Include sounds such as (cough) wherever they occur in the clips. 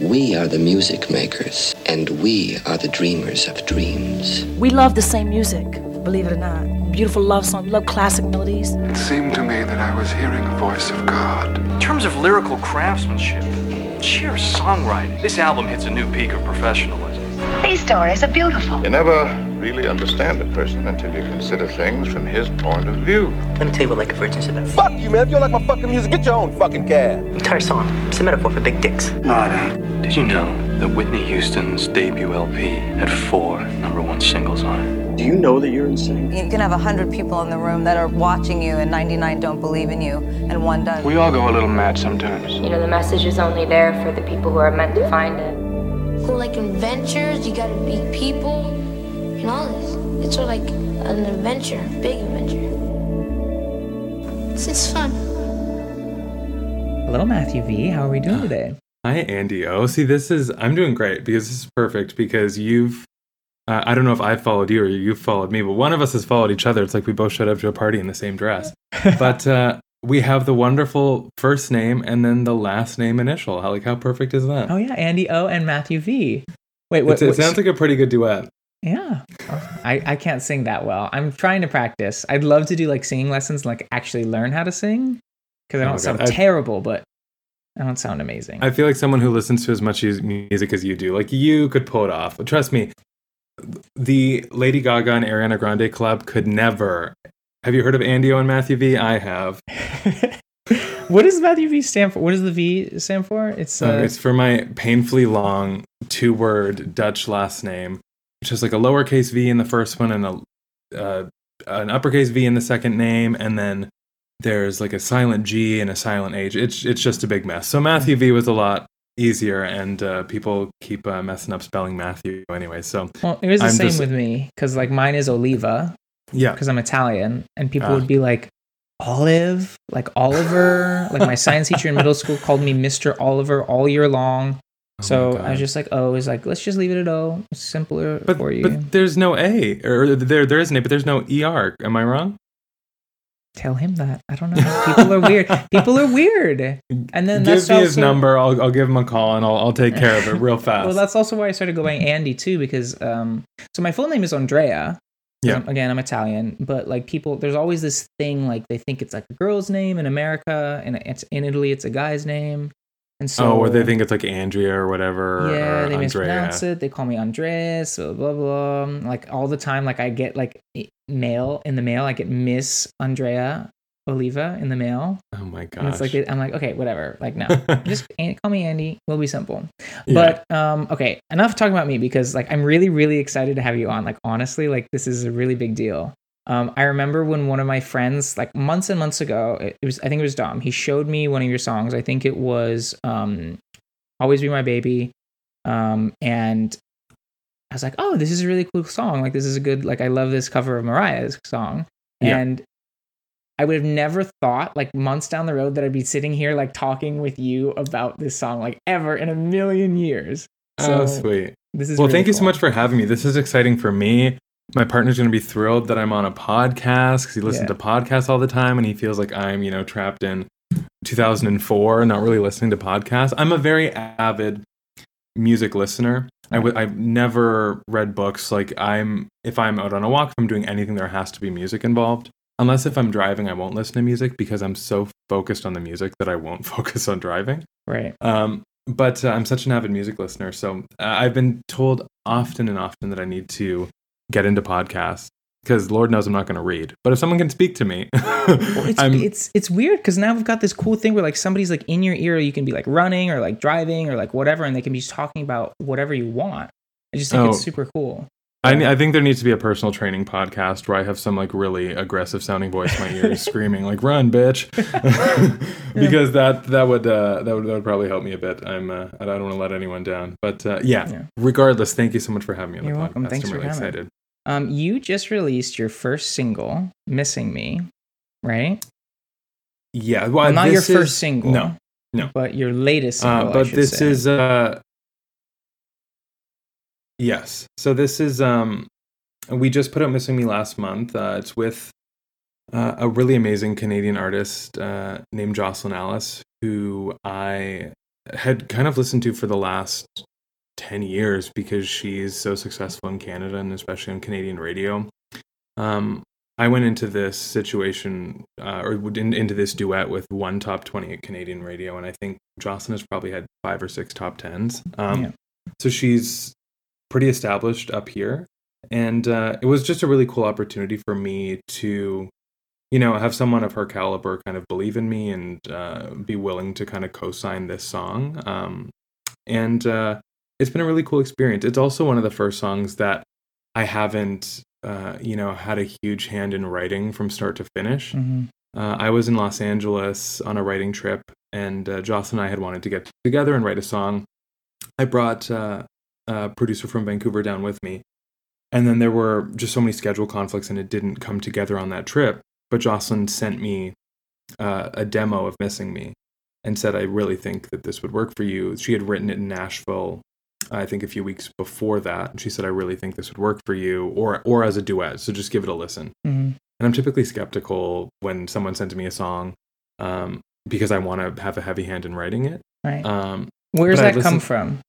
We are the music makers, and we are the dreamers of dreams. We love the same music, believe it or not. Beautiful love songs, we love classic melodies. It seemed to me that I was hearing a voice of God. In terms of lyrical craftsmanship, sheer songwriting, this album hits a new peak of professionalism. These stories are beautiful. You never really understand a person until you consider things from his point of view. Let me tell you what like a virgin said. Fuck you, man. If you don't like my fucking music, get your own fucking cab. Entire song. It's a metaphor for big dicks. Nada. Did you know that Whitney Houston's debut LP had four number one singles on it? Do you know that you're insane? You can have 100 people in the room that are watching you and 99 don't believe in you and one does. We all go a little mad sometimes. You know, the message is only there for the people who are meant to find it. Cool, like adventures, you gotta meet people and all this. It's sort of like an adventure, big adventure. It's, it's fun. Hello, Mathew V. How are we doing today? Hi, Andy O. See, this is, I'm doing great because this is perfect because you've, uh, I don't know if I followed you or you've followed me, but one of us has followed each other. It's like we both showed up to a party in the same dress. (laughs) but uh, we have the wonderful first name and then the last name initial. How, like, how perfect is that? Oh, yeah. Andy O. and Mathew V. Wait, what? it sounds like a pretty good duet. Yeah. I, I can't sing that well. I'm trying to practice. I'd love to do like singing lessons, like actually learn how to sing because I don't oh sound God. terrible, but I don't sound amazing. I feel like someone who listens to as much music as you do, like you could pull it off. Trust me, the Lady Gaga and Ariana Grande club could never. Have you heard of Andy and Mathew V? I have. (laughs) what does Mathew V stand for? What does the V stand for? It's uh, uh, it's for my painfully long two word Dutch last name just like a lowercase v in the first one and a uh, an uppercase V in the second name, and then there's like a silent G and a silent H. It's it's just a big mess. So Mathew V was a lot easier, and uh, people keep uh, messing up spelling Matthew anyway. So well, it was the I'm same just... with me because like mine is Oliva. Yeah, because I'm Italian, and people would be like. Olive, like Oliver, like my science teacher in middle school called me Mr. Oliver all year long. Oh so I was just like, oh, it's like let's just leave it at O. It's simpler but, for you. But there's no A, or there there is an A, but there's no ER. Am I wrong? Tell him that. I don't know. People are weird. (laughs) People are weird. And then give me also... his number. I'll I'll give him a call and I'll I'll take care of it real (laughs) fast. well, that's also why I started going Andy too, because um, so my full name is Andrea. Yeah. again, I'm Italian, but like people, there's always this thing like they think it's like a girl's name in America, and it's in Italy, it's a guy's name. And so, oh, or they think it's like Andrea or whatever. Yeah, they Andrea. mispronounce it. They call me Andres, blah, blah blah. Like all the time, like I get like mail in the mail. I get Miss Andrea Oliva in the mail. Oh my god! It's like I'm like okay, whatever. Like no, (laughs) just call me Andy. We'll be simple. Yeah. But um, okay, enough talking about me because like I'm really really excited to have you on. Like honestly, like this is a really big deal. Um, I remember when one of my friends, like months and months ago, it was I think it was Dom. He showed me one of your songs. I think it was um, "Always Be My Baby," um, and I was like, "Oh, this is a really cool song. Like, this is a good. Like, I love this cover of Mariah's song." Yeah. And I would have never thought, like months down the road, that I'd be sitting here like talking with you about this song, like ever in a million years. So, oh, sweet. This is well. Really thank cool. you so much for having me. This is exciting for me my partner's going to be thrilled that I'm on a podcast because he listens yeah. to podcasts all the time and he feels like I'm, you know, trapped in 2004, not really listening to podcasts. I'm a very avid music listener. I w- I've never read books. Like I'm, if I'm out on a walk, if I'm doing anything, there has to be music involved. Unless if I'm driving, I won't listen to music because I'm so focused on the music that I won't (laughs) focus on driving. Right. Um, but uh, I'm such an avid music listener, so uh, I've been told often and often that I need to get into podcasts because Lord knows I'm not going to read. But if someone can speak to me, (laughs) well, it's, it's it's weird because now we've got this cool thing where like somebody's like in your ear, you can be like running or like driving or like whatever, and they can be talking about whatever you want. I just think oh, it's super cool. I, I think there needs to be a personal training podcast where I have some like really aggressive sounding voice in my ears (laughs) screaming like "Run, bitch," (laughs) because that that would uh, that would that would probably help me a bit. I'm uh, I don't want to let anyone down, but uh, yeah, yeah, Regardless, thank you so much for having me on You're the welcome. podcast. Thanks I'm really excited. Um, you just released your first single, "Missing Me," right? Yeah, well, well not your first is, single. No, no, but your latest uh, single. but this say. is uh Yes. So this is um we just put out Missing Me last month. Uh, it's with uh, a really amazing Canadian artist uh, named Jocelyn Alice, who I had kind of listened to for the last 10 years because she's so successful in Canada and especially on Canadian radio. Um, I went into this situation uh, or in, into this duet with one top 20 at Canadian radio, and I think Jocelyn has probably had five or six top tens. Um, yeah. So she's pretty established up here. And uh, it was just a really cool opportunity for me to, you know, have someone of her caliber kind of believe in me and uh, be willing to kind of co sign this song. Um, and uh, it's been a really cool experience. It's also one of the first songs that I haven't uh, you know, had a huge hand in writing from start to finish. Mm-hmm. Uh, I was in Los Angeles on a writing trip, and uh, Joss and I had wanted to get together and write a song. I brought uh, a producer from Vancouver down with me, and then there were just so many schedule conflicts, and it didn't come together on that trip. But Jocelyn sent me uh, a demo of "Missing Me," and said, "I really think that this would work for you." She had written it in Nashville I think a few weeks before that. She said, "I really think this would work for you, or or as a duet. So just give it a listen." Mm-hmm. And I'm typically skeptical when someone sends me a song um, because I want to have a heavy hand in writing it. Right. Um, Where does that listened, come from?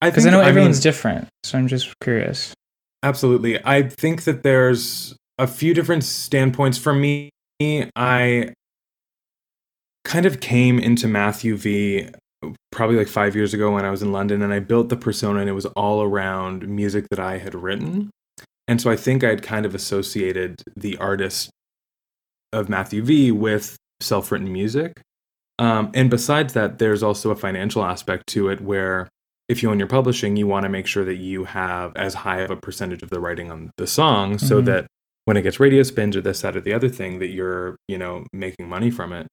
Because I, I, know everyone's I mean, different, so I'm just curious. Absolutely, I think that there's a few different standpoints for me. I kind of came into Mathew V probably like five years ago when I was in London, and I built the persona, and it was all around music that I had written. And so I think I had kind of associated the artist of Mathew V with self written music. Um, and besides that, there's also a financial aspect to it where if you own your publishing, you want to make sure that you have as high of a percentage of the writing on the song mm-hmm. so that when it gets radio spins or this, that, or the other thing, that you're, you know, making money from it.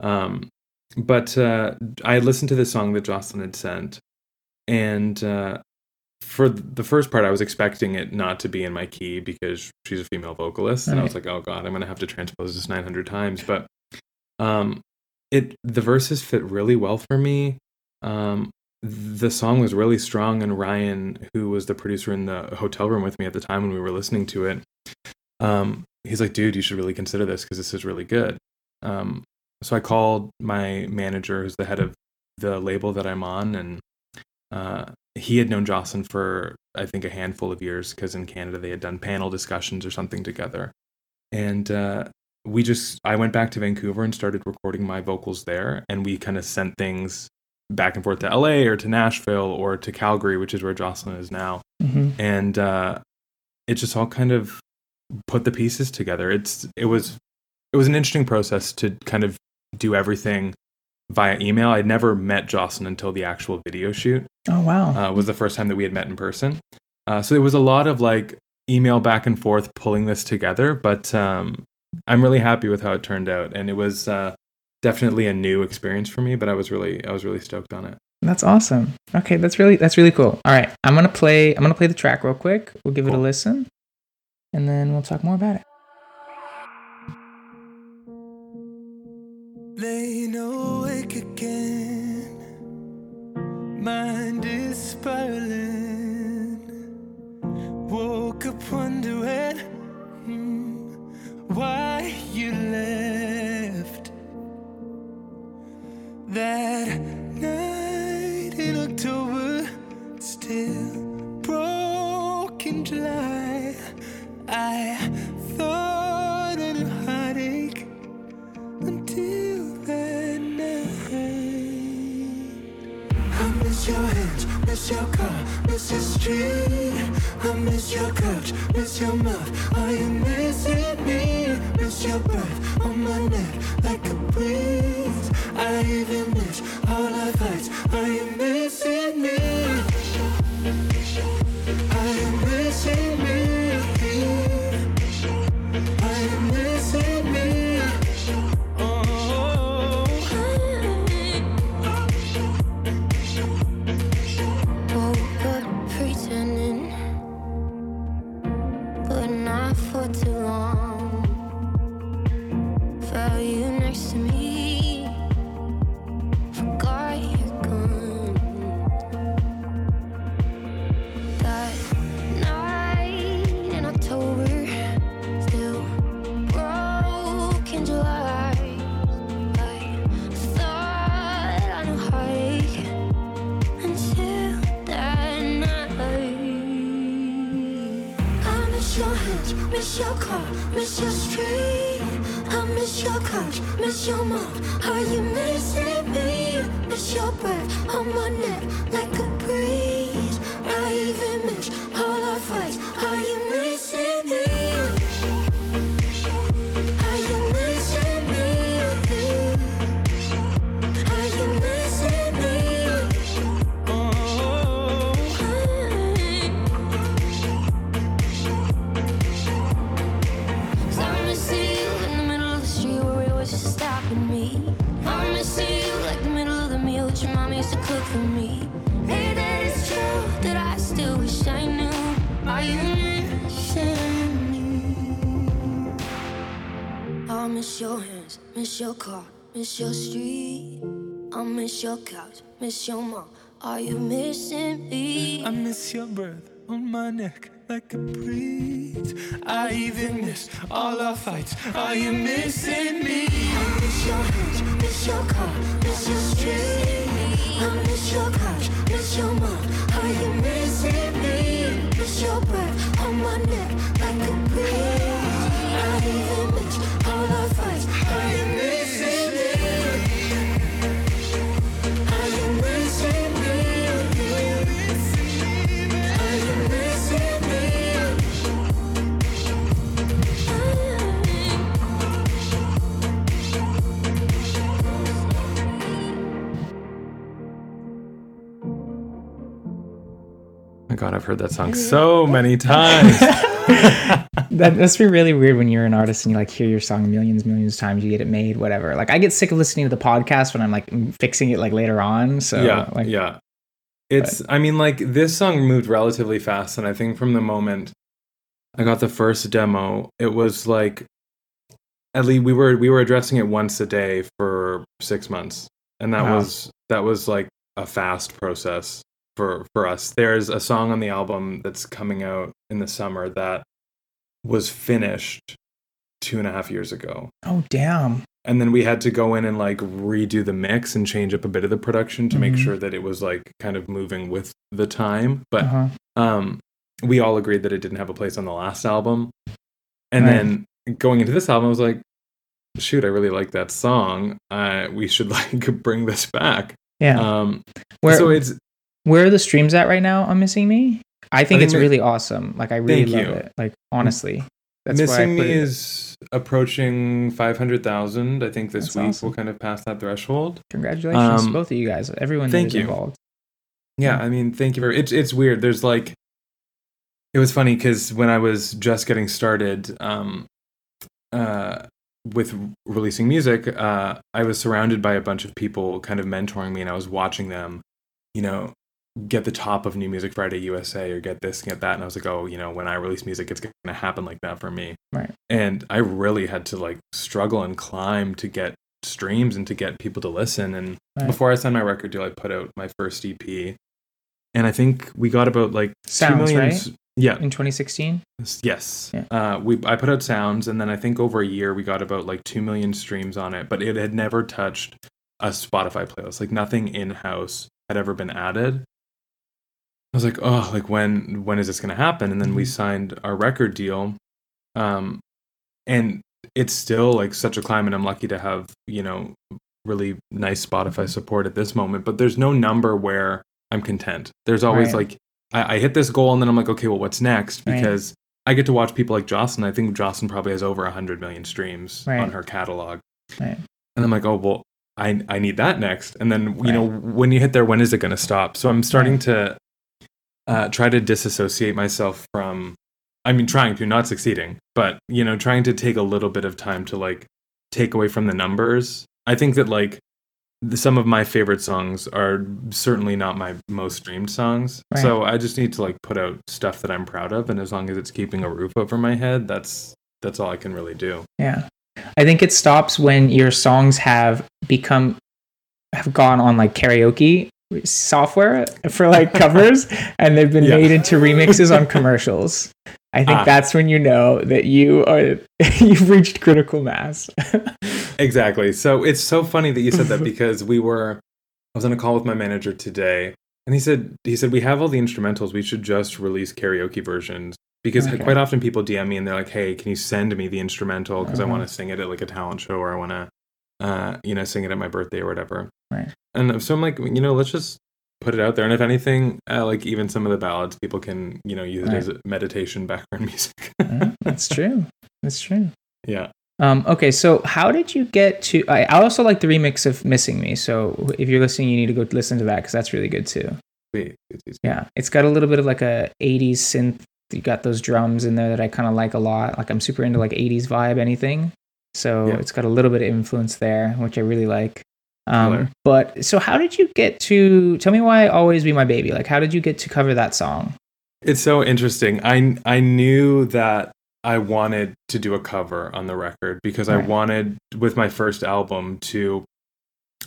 Um, but uh, I listened to the song that Jocelyn had sent, and uh, for the first part, I was expecting it not to be in my key because she's a female vocalist, right. and I was like, "Oh God, I'm gonna have to transpose this 900 times." But um, it the verses fit really well for me. Um, the song was really strong, and Ryan, who was the producer in the hotel room with me at the time when we were listening to it, um, he's like, "Dude, you should really consider this because this is really good." Um, so I called my manager, who's the head of the label that I'm on, and uh, he had known Jocelyn for I think a handful of years because in Canada they had done panel discussions or something together, and uh, we just I went back to Vancouver and started recording my vocals there, and we kind of sent things back and forth to LA or to Nashville or to Calgary, which is where Jocelyn is now, mm-hmm. and uh, it just all kind of put the pieces together. It's it was it was an interesting process to kind of do everything via email. I'd never met Jocelyn until the actual video shoot. Oh wow! Uh, was the first time that we had met in person. Uh, so it was a lot of like email back and forth pulling this together. But um, I'm really happy with how it turned out, and it was uh, definitely a new experience for me. But I was really I was really stoked on it. That's awesome. Okay, that's really that's really cool. All right, I'm gonna play I'm gonna play the track real quick. We'll give cool. it a listen, and then we'll talk more about it. Mind is spiraling. Woke up wondering hmm, why you left. That night in October, still miss your car, miss your street. I miss your couch, miss your mouth. Are you missing me? Miss your breath on my neck like a breeze. I even miss all our fights. Are you missing me? Miss your street. I miss your couch, miss your mom. Are you missing me? I miss your breath on my neck like a breeze. I even miss all our fights. Are you missing me? I miss your hands, miss your car, miss your street. I miss your couch, miss your mom. Are you missing me? Miss your breath on my neck like a breeze. I even miss all our fights. Are you god, I've heard that song so many times. (laughs) (laughs) that must be really weird when you're an artist and you like hear your song millions, millions of times. You get it made, whatever. Like I get sick of listening to the podcast when I'm like fixing it like later on. So yeah, like, yeah. It's. I mean, like this song moved relatively fast, and I think from the moment I got the first demo, it was like at least we were we were addressing it once a day for six months, and that Wow. was that was like a fast process for for us. There's a song on the album that's coming out in the summer that was finished two and a half years ago Oh damn. and then we had to go in and like redo the mix and change up a bit of the production to make Mhm. sure that it was like kind of moving with the time but Uh-huh. um we all agreed that it didn't have a place on the last album and Right. then going into this album i was like shoot i really like that song uh we should (laughs) like bring this back Yeah. um Where so it's where are the streams at right now on Missing Me? I think think it's really awesome. Like I really love you. it. Like honestly. That's missing me is approaching 500000 i think this That's week awesome. will kind of pass that threshold Congratulations, Um, both of you guys. Everyone thank you. involved. Yeah, I mean, thank you very. It's it's weird. There's like, it was funny because when I was just getting started, um, uh, with releasing music, uh, I was surrounded by a bunch of people kind of mentoring me, and I was watching them, you know, get the top of New Music Friday USA or get this, get that, and I was like, oh, you know, when I release music, it's gonna happen like that for me. Right. And I really had to like struggle and climb to get streams and to get people to listen. And Right. before I signed my record deal, I put out my first EP, and I think we got about like Sounds, two million. right? Yeah. In 2016? Yes. Yeah. Uh, we I put out sounds, and then I think over a year we got about like two million streams on it, but it had never touched a Spotify playlist. Like nothing in house had ever been added. I was like, oh, like when when is this going to happen? And then we signed our record deal, um, and it's still like such a climb, and I'm lucky to have you know really nice Spotify support at this moment. But there's no number where I'm content. There's always Right. like I, I hit this goal, and then I'm like, okay, well, what's next? Right. Because I get to watch people like Jocelyn. I think Jocelyn probably has over 100 million streams Right. on her catalog. Right. And I'm like, oh, well, I, I need that next. And then, you know, when you hit there, when is it going to stop? So I'm starting to uh, try to disassociate myself from, I mean, trying to, not succeeding, but, you know, trying to take a little bit of time to like take away from the numbers. I think that like the- some of my favorite songs are certainly not my most streamed songs. Right. So I just need to like put out stuff that I'm proud of. And as long as it's keeping a roof over my head, that's, that's all I can really do. Yeah. I think it stops when your songs have become have gone on like karaoke software for like (laughs) covers and they've been Yeah. made into remixes on commercials. I think Ah. that's when you know that you are (laughs) you've reached critical mass. (laughs) Exactly. So it's so funny that you said that because we were I was on a call with my manager today and he said he said we have all the instrumentals we should just release karaoke versions because okay. quite often people DM me and they're like, "Hey, can you send me the instrumental because uh-huh. I want to sing it at like a talent show or I want to, uh, you know, sing it at my birthday or whatever." Right. And so I'm like, you know, let's just put it out there. And if anything, uh, like even some of the ballads, people can you know use right. it as meditation background (laughs) music. that's true. That's true. Yeah. Um, okay, so how did you get to? I, I also like the remix of "Missing Me." So if you're listening, you need to go listen to that because that's really good too. Yeah, it's got a little bit of like a '80s synth. You got those drums in there that I kind of like a lot. Like I'm super into like '80s vibe anything. So yeah. it's got a little bit of influence there, which I really like. Um, but so how did you get to? Tell me why "Always Be My Baby." Like, how did you get to cover that song? It's so interesting. I I knew that I wanted to do a cover on the record because right. I wanted with my first album to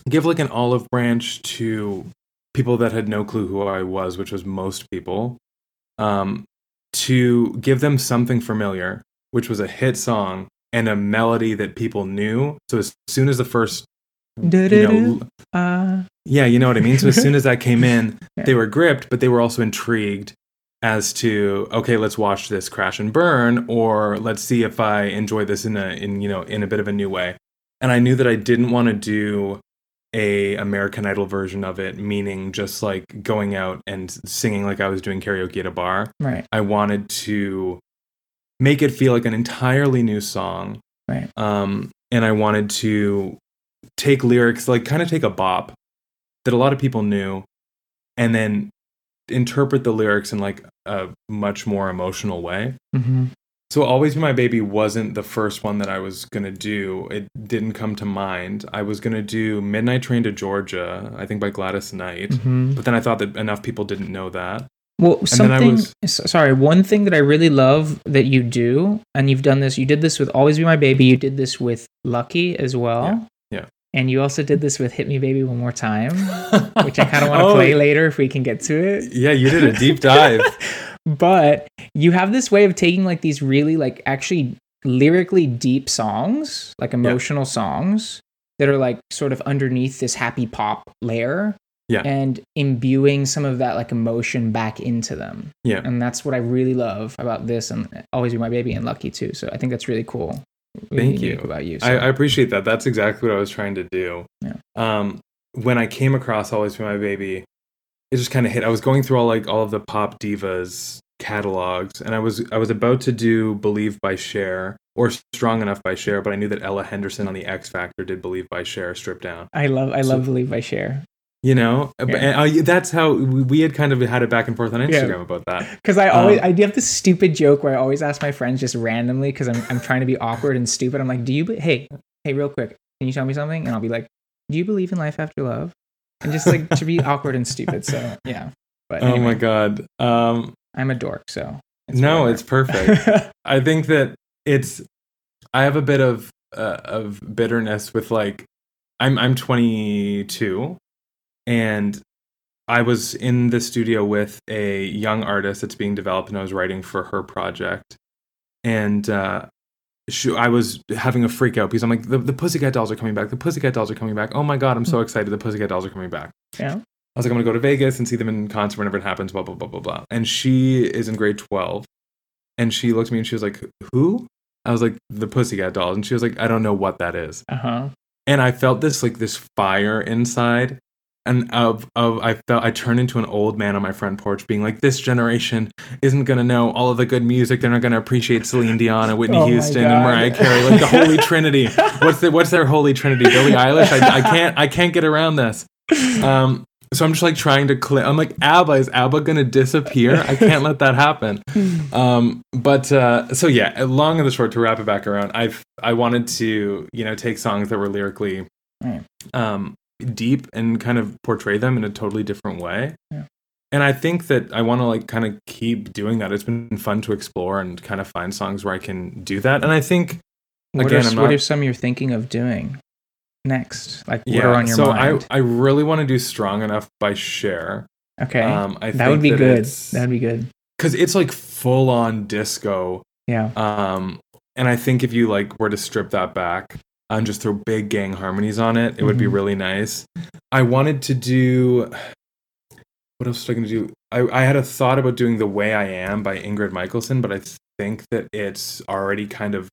give like an olive branch to people that had no clue who I was, which was most people, um, to give them something familiar, which was a hit song and a melody that people knew. So as soon as the first you know, uh. yeah, you know what I mean. So as soon as that (laughs) came in, yeah. they were gripped, but they were also intrigued as to okay let's watch this crash and burn or let's see if i enjoy this in a in you know in a bit of a new way and i knew that i didn't want to do a american idol version of it meaning just like going out and singing like i was doing karaoke at a bar right i wanted to make it feel like an entirely new song right um and i wanted to take lyrics like kind of take a bop that a lot of people knew and then interpret the lyrics in like a much more emotional way. Mm-hmm. So Always Be My Baby wasn't the first one that I was going to do. It didn't come to mind. I was going to do Midnight Train to Georgia, I think by Gladys Knight. Mm-hmm. But then I thought that enough people didn't know that. Well, something. Was, sorry, one thing that I really love that you do, and you've done this. You did this with "Always Be My Baby." You did this with "Lucky" as well. Yeah. And you also did this with Hit Me Baby One More Time, (laughs) which I kind of want to oh, play later if we can get to it. Yeah, you did a deep dive. (laughs) but you have this way of taking like these really like actually lyrically deep songs, like emotional yeah. songs that are like sort of underneath this happy pop layer. Yeah. And imbuing some of that like emotion back into them. Yeah. And that's what I really love about this and Always Be My Baby and Lucky too. So I think that's really cool. Thank you. About you, so. I, I, appreciate that. That's exactly what I was trying to do. Yeah. Um, when I came across "Always Be My Baby," it just kind of hit. I was going through all like all of the pop divas catalogs, and I was I was about to do "Believe" by Cher or "Strong Enough" by Cher but I knew that Ella Henderson on the X Factor did "Believe" by Cher stripped down. I love I so, love "Believe" by Cher you know? Yeah. and, uh, that's how we had kind of had it back and forth on instagram yeah. about that. Because i always um, i do have this stupid joke where i always ask my friends just randomly because I'm, I'm trying to be awkward and stupid. I'm like do you be- hey hey real quick can you tell me something? And i'll be like do you believe in life after love? And just like to be (laughs) awkward and stupid so yeah. But anyway, oh my god. Um i'm a dork so it's no whatever. it's perfect. (laughs) I think that it's i have a bit of uh, of bitterness with like i'm i'm 22 and I was in the studio with a young artist that's being developed, and I was writing for her project. And uh, she, I was having a freak out because I'm like, the, the Pussycat Dolls are coming back. The Pussycat Dolls are coming back. Oh my god, I'm so hmm. excited! The Pussycat Dolls are coming back. Yeah. I was like, I'm gonna go to Vegas and see them in concert whenever it happens. Blah blah blah blah blah. And she is in grade 12, and she looked at me and she was like, "Who?" I was like, "The Pussycat Dolls," and she was like, "I don't know what that is." Uh huh. And I felt this like this fire inside and of of I felt I turned into an old man on my front porch, being like, "This generation isn't gonna know all of the good music. They're not gonna appreciate Celine Dion and Whitney (laughs) oh Houston and Mariah Carey, like the (laughs) Holy Trinity. What's the what's their Holy Trinity? Billie Eilish. I, I can't I can't get around this. Um, so I'm just like trying to click. I'm like, ABBA is ABBA gonna disappear? I can't let that happen. (laughs) Um, but uh, so yeah, long and the short to wrap it back around, I've I wanted to you know take songs that were lyrically um, deep and kind of portray them in a totally different way. Yeah. And I think that I want to like kind of keep doing that. It's been fun to explore and kind of find songs where I can do that. And I think what again, are, not, what are some you're thinking of doing next? Like what yeah, are on your so mind? I I really want to do "Strong Enough" by Cher. Okay, um, I that would be that good. That would be good because it's like full on disco. Yeah. Um, and I think if you like were to strip that back, and just throw big gang harmonies on it. It mm-hmm. would be mm-hmm. really nice. I wanted to do what else was I going to do? I, I had a thought about doing The Way I Am by Ingrid Michaelson, but I think that it's already kind of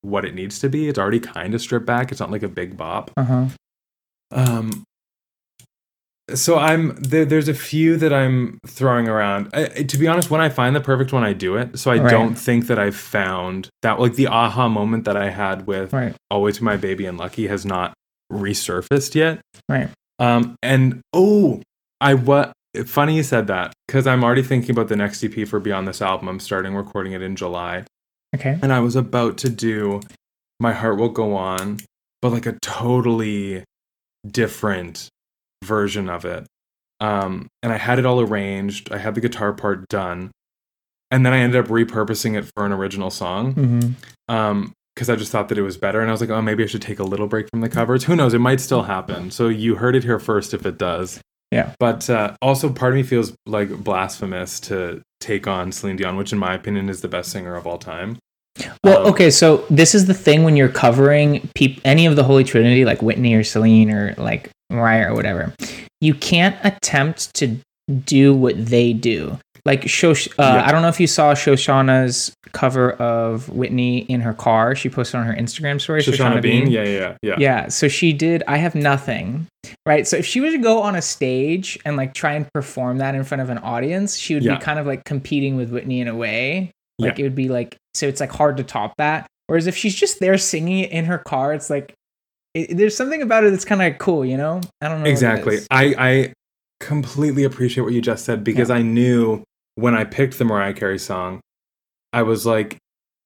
what it needs to be. It's already kind of stripped back. It's not like a big bop. Uh-huh. Um, so I'm there, there's a few that I'm throwing around. I, to be honest, when I find the perfect one, I do it. So I Right. don't think that I've found that like the aha moment that I had with Right. Always My Baby and Lucky has not resurfaced yet. Right. Um, and oh, I what funny you said that because I'm already thinking about the next EP for Beyond This album. I'm starting recording it in July, Okay. and I was about to do My Heart Will Go On, but like a totally different version of it. Um, and I had it all arranged. I had the guitar part done, and then I ended up repurposing it for an original song. Mm-hmm. Um, because I just thought that it was better, and I was like, oh, maybe I should take a little break from the covers. Who knows? It might still happen. So you heard it here first, if it does. Yeah. But uh, also, part of me feels like blasphemous to take on Celine Dion, which, in my opinion, is the best singer of all time. Well, Um, okay, so this is the thing when you're covering peop- any of the Holy Trinity, like Whitney or Celine or like Mariah or whatever, you can't attempt to do what they do. Like Shosh, uh, Yeah. I don't know if you saw Shoshana's cover of Whitney in her car. She posted on her Instagram story. Shoshana Bean, yeah, yeah, yeah, yeah. Yeah, so she did I Have Nothing, right? So if she were to go on a stage and like try and perform that in front of an audience, she would Yeah. be kind of like competing with Whitney in a way. Like Yeah. it would be like, so it's like hard to top that. Whereas if she's just there singing it in her car, it's like, it, there's something about it that's kind of cool, you know? I don't know. exactly. I I completely appreciate what you just said because I knew when I picked the Mariah Carey song, I was like,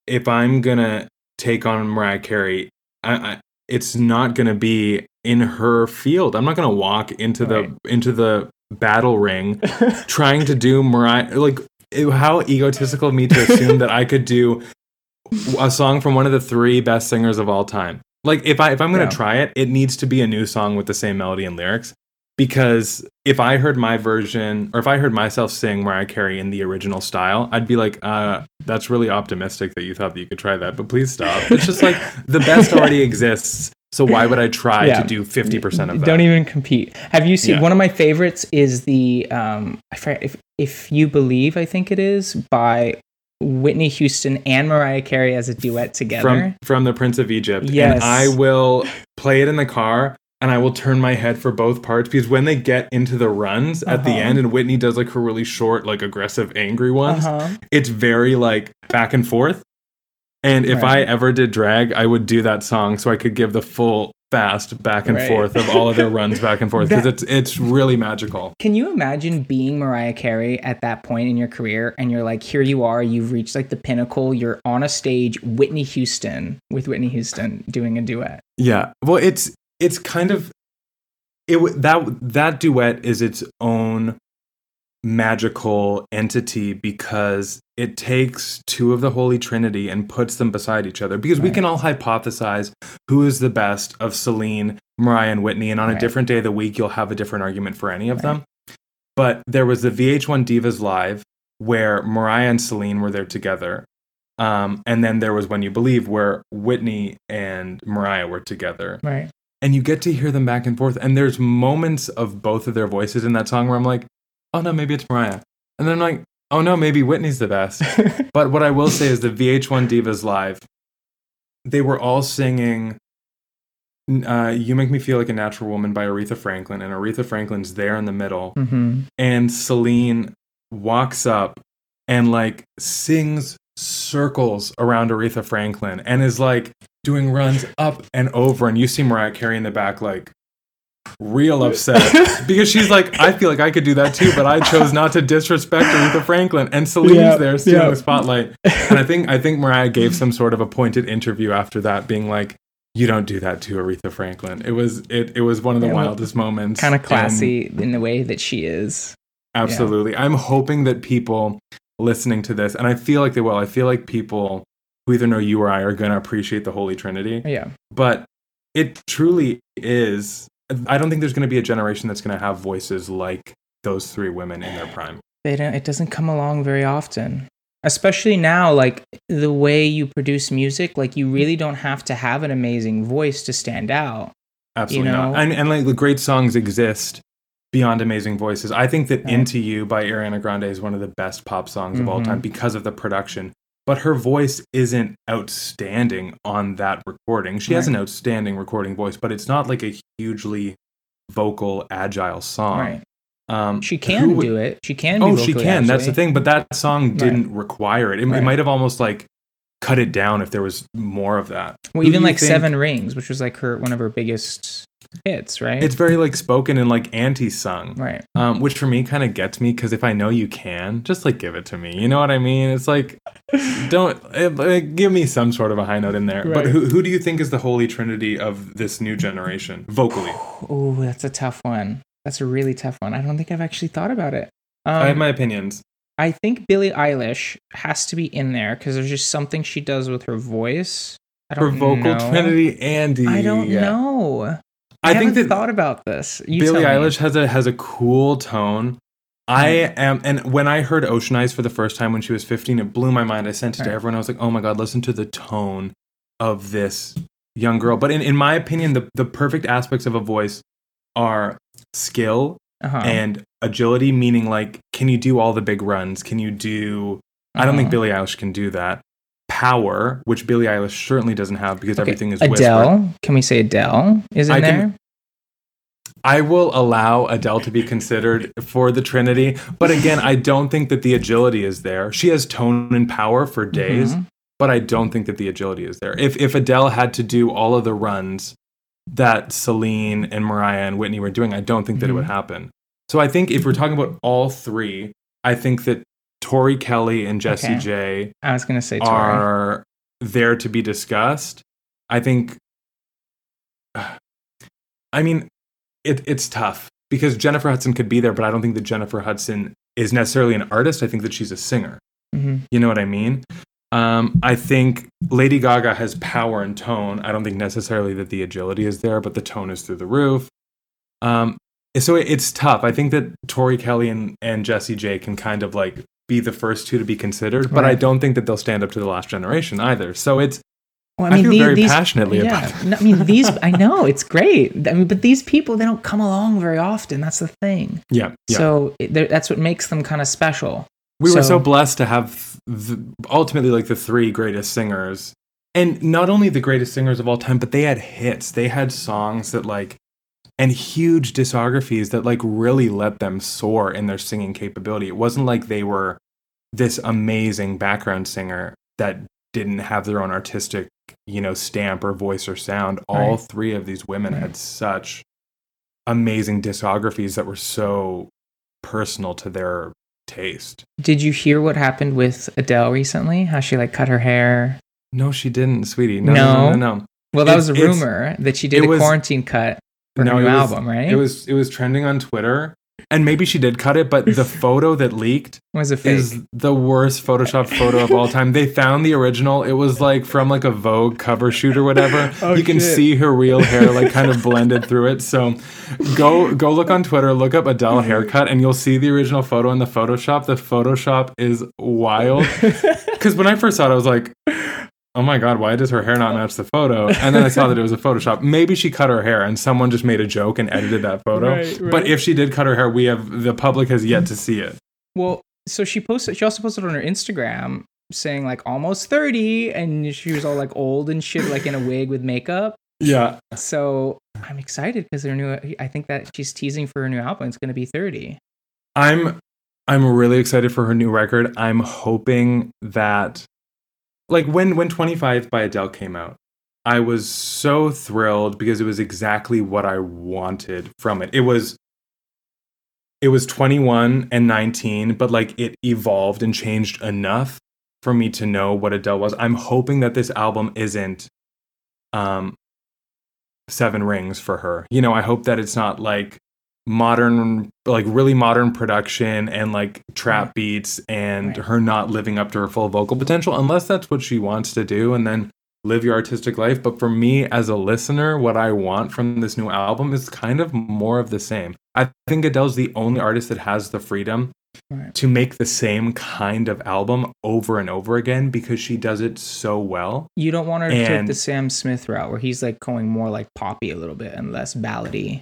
if I'm gonna take on Mariah Carey, I, I it's not gonna be in her field. I'm not gonna walk into the into the battle ring (laughs) trying to do Mariah like it- how egotistical of me to assume that I could do a song from one of the three best singers of all time. Like if I if I'm gonna Yeah. try it, it needs to be a new song with the same melody and lyrics. Because if I heard my version or if I heard myself sing Mariah Carey in the original style, I'd be like, uh, that's really optimistic that you thought that you could try that, but please stop. It's just like the best (laughs) already exists. So why would I try Yeah. to do 50% of that? Don't even compete. Have you seen Yeah. one of my favorites is the um I if if you believe I think it is by Whitney Houston and Mariah Carey as a duet together. from from the Prince of Egypt. Yes. And I will play it in the car and I will turn my head for both parts because when they get into the runs at the Uh-huh. end and Whitney does like her really short, like aggressive, angry ones, Uh-huh. it's very like back and forth. And if Right. I ever did drag, I would do that song so I could give the full fast back and Right. forth of all of their runs back and forth because it's it's really magical. Can you imagine being Mariah Carey at that point in your career and you're like, here you are, you've reached like the pinnacle, you're on a stage, Whitney Houston with Whitney Houston doing a duet. Yeah. Well, it's it's kind of it that that duet is its own magical entity because it takes two of the holy trinity and puts them beside each other because we can all hypothesize who is the best of Celine, Mariah and Whitney and on a different day of the week you'll have a different argument for any of them. But there was the VH1 Divas Live where Mariah and Celine were there together. Um, and then there was When You Believe, where Whitney and Mariah were together. Right. And you get to hear them back and forth. And there's moments of both of their voices in that song where I'm like, oh no, maybe it's Mariah. And then I'm like, oh no, maybe Whitney's the best. (laughs) but what I will say is the VH1 Divas Live, they were all singing uh, You Make Me Feel Like a Natural Woman by Aretha Franklin. And Aretha Franklin's there in the middle Mm-hmm. and Celine walks up and like sings circles around Aretha Franklin and is like doing runs up and over and you see Mariah Carey in the back like real upset (laughs) because she's like I feel like I could do that too but I chose not to disrespect Aretha Franklin and Celine's Yeah, there stealing yeah. the spotlight and I think I think Mariah gave some sort of a pointed interview after that being like you don't do that to Aretha Franklin it was it it was one of the Yeah, wildest moments Kind of and- classy in the way that she is. Absolutely. I'm hoping that people listening to this, and I feel like they will, I feel like people who either know you or I are going to appreciate the Holy Trinity. Yeah. But it truly is. I don't think there's going to be a generation that's going to have voices like those three women in their prime. They don't, it doesn't come along very often. Especially now, like the way you produce music, like you really don't have to have an amazing voice to stand out. Absolutely You know? not. And, and like the great songs exist beyond amazing voices. I think that right. Into You by Ariana Grande is one of the best pop songs mm-hmm. of all time mm-hmm. because of the production. But her voice isn't outstanding on that recording. She right. has an outstanding recording voice, but it's not like a hugely vocal, agile song. Right. Um, she can would, do it. She can. Do it. Oh, she can. Actually. That's the thing. But that song didn't right. require it. It, it might have almost like cut it down if there was more of that. Well, Who even like think? Seven Rings, which was like her one of her biggest hits, right? It's very like spoken and like anti-sung, right? Um, which for me kind of gets me because if I know you can, just like give it to me. You know what I mean? It's like (laughs) don't it, give me some sort of a high note in there. Right. But who who do you think is the holy trinity of this new generation vocally? Oh, that's a tough one. That's a really tough one. I don't think I've actually thought about it. Um, I have my opinions. I think Billie Eilish has to be in there because there's just something she does with her voice. her vocal know. trinity, Andy. I don't know. I, I think that thought about this. You Billie Eilish has a has a cool tone. I am, and when I heard Ocean Eyes for the first time when she was 15, it blew my mind. I sent it right. to everyone. I was like, "Oh my god, listen to the tone of this young girl." But in, in my opinion, the the perfect aspects of a voice are skill uh-huh. and agility, meaning like, can you do all the big runs? Can you do? I don't think uh-huh. Billie Eilish can do that. Power, which Billie Eilish certainly doesn't have because okay. everything is Adele. Whispered. Can we say Adele is in I there? Can, I will allow Adele to be considered for the Trinity, but again, I don't think that the agility is there. She has tone and power for days, mm-hmm. but I don't think that the agility is there. If if Adele had to do all of the runs that Celine and Mariah and Whitney were doing, I don't think that mm-hmm. it would mm-hmm. happen. So I think if we're talking about all three, I think that Tori Kelly and Jessie okay. J. I was going to say Tori. are there to be discussed. I think. (sighs) I mean, it, it's tough because Jennifer Hudson could be there, but I don't think that Jennifer Hudson is necessarily an artist. I think that she's a singer. Mm-hmm. You know what I mean? Um, I think Lady Gaga has power and tone. I don't think necessarily that the agility is there, but the tone is through the roof. Um, so it, it's tough. I think that Tori Kelly and, and Jessie J can kind of like be the first two to be considered, but right. I don't think that they'll stand up to the last generation either. So it's well, I, mean, I feel the, very these, passionately yeah, about it. I mean, these, (laughs) I know it's great. I mean, but these people, they don't come along very often. That's the thing. Yeah. yeah. So it, that's what makes them kind of special. We so, were so blessed to have the, ultimately like the three greatest singers. And not only the greatest singers of all time, but they had hits. They had songs that like and huge discographies that like really let them soar in their singing capability. It wasn't like they were this amazing background singer that didn't have their own artistic, you know, stamp or voice or sound. All three of these women right. had mm-hmm. such amazing discographies that were so personal to their taste. Did you hear what happened with Adele recently? How she like cut her hair? No, she didn't, sweetie. No, no, no, no. no. Well, that was a rumor that she did a was, quarantine cut no, new was, album, right? It was it was trending on Twitter, and maybe she did cut it, but the (laughs) photo that leaked was a is the worst Photoshop photo of all time. They found the original. It was like from like a Vogue cover shoot or whatever. (laughs) Oh, you can shit. see her real hair like kind of (laughs) blended through it. So go go look on Twitter, look up Adele mm-hmm. haircut, and you'll see the original photo in the Photoshop. The Photoshop is wild. Because when I first saw it, I was like, oh my god, why does her hair not match the photo? And then I saw that it was a Photoshop. Maybe she cut her hair and someone just made a joke and edited that photo. Right, right. But if she did cut her hair, we have the public has yet to see it. Well, so she posted. She also posted on her Instagram saying like almost thirty, and she was all like old and shit, like in a wig with makeup. Yeah. So I'm excited because her new. I think that she's teasing for her new album. It's going to be thirty. I'm. I'm really excited for her new record. I'm hoping that like when when 25 by Adele came out, I was so thrilled because it was exactly what I wanted from it. It was it was 21 and 19, but like it evolved and changed enough for me to know what Adele was. I'm hoping that this album isn't um seven rings for her. You know, I hope that it's not like modern like really modern production and like trap beats and right. her not living up to her full vocal potential unless that's what she wants to do and then live your artistic life. But for me as a listener what i want from this new album is kind of more of the same. I think adele's the only artist that has the freedom right. to make the same kind of album over and over again because she does it so well. You don't want her to take the sam smith route where he's like going more like poppy a little bit and less ballady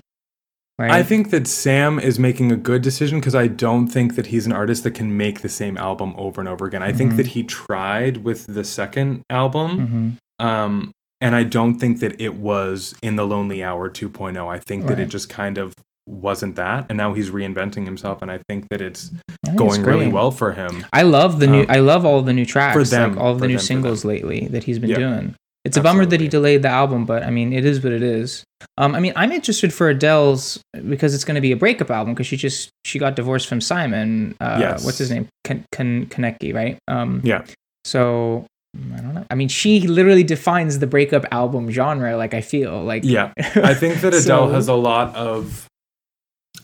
Right? I think that Sam is making a good decision because I don't think that he's an artist that can make the same album over and over again. I mm-hmm. think that he tried with the second album. Mm-hmm. Um, and I don't think that it was in the Lonely Hour 2.0. I think right. that it just kind of wasn't that and now he's reinventing himself and i think that it's going really well for him i love the new um, i love all the new tracks for them, like all of the new singles lately that he's been yeah. doing it's Absolutely. a bummer that he delayed the album but i mean it is what it is um i mean i'm interested for adele's because it's going to be a breakup album because she just she got divorced from simon uh yes. what's his name Kon- Kon- Konecki, right um yeah so I don't know. I mean, she literally defines the breakup album genre. Like I feel like yeah. (laughs) I think that Adele so, has a lot of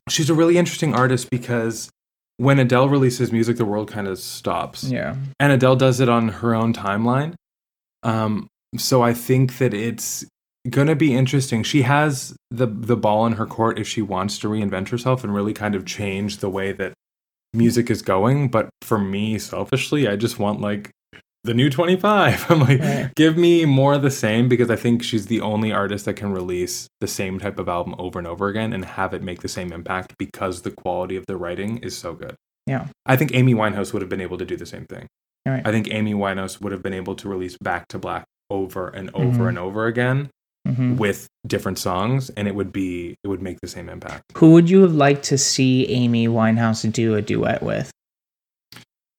she's a really interesting artist because when Adele releases music, the world kind of stops. Yeah. And Adele does it on her own timeline. Um, so I think that it's gonna be interesting. She has the the ball in her court if she wants to reinvent herself and really kind of change the way that music is going. But for me, selfishly, I just want like the new 25. (laughs) I'm like, right. give me more of the same because I think she's the only artist that can release the same type of album over and over again and have it make the same impact because the quality of the writing is so good. Yeah. I think Amy Winehouse would have been able to do the same thing. Right. I think Amy Winehouse would have been able to release Back to Black over and over mm-hmm. and over again mm-hmm. with different songs and it would be it would make the same impact. Who would you have liked to see Amy Winehouse do a duet with?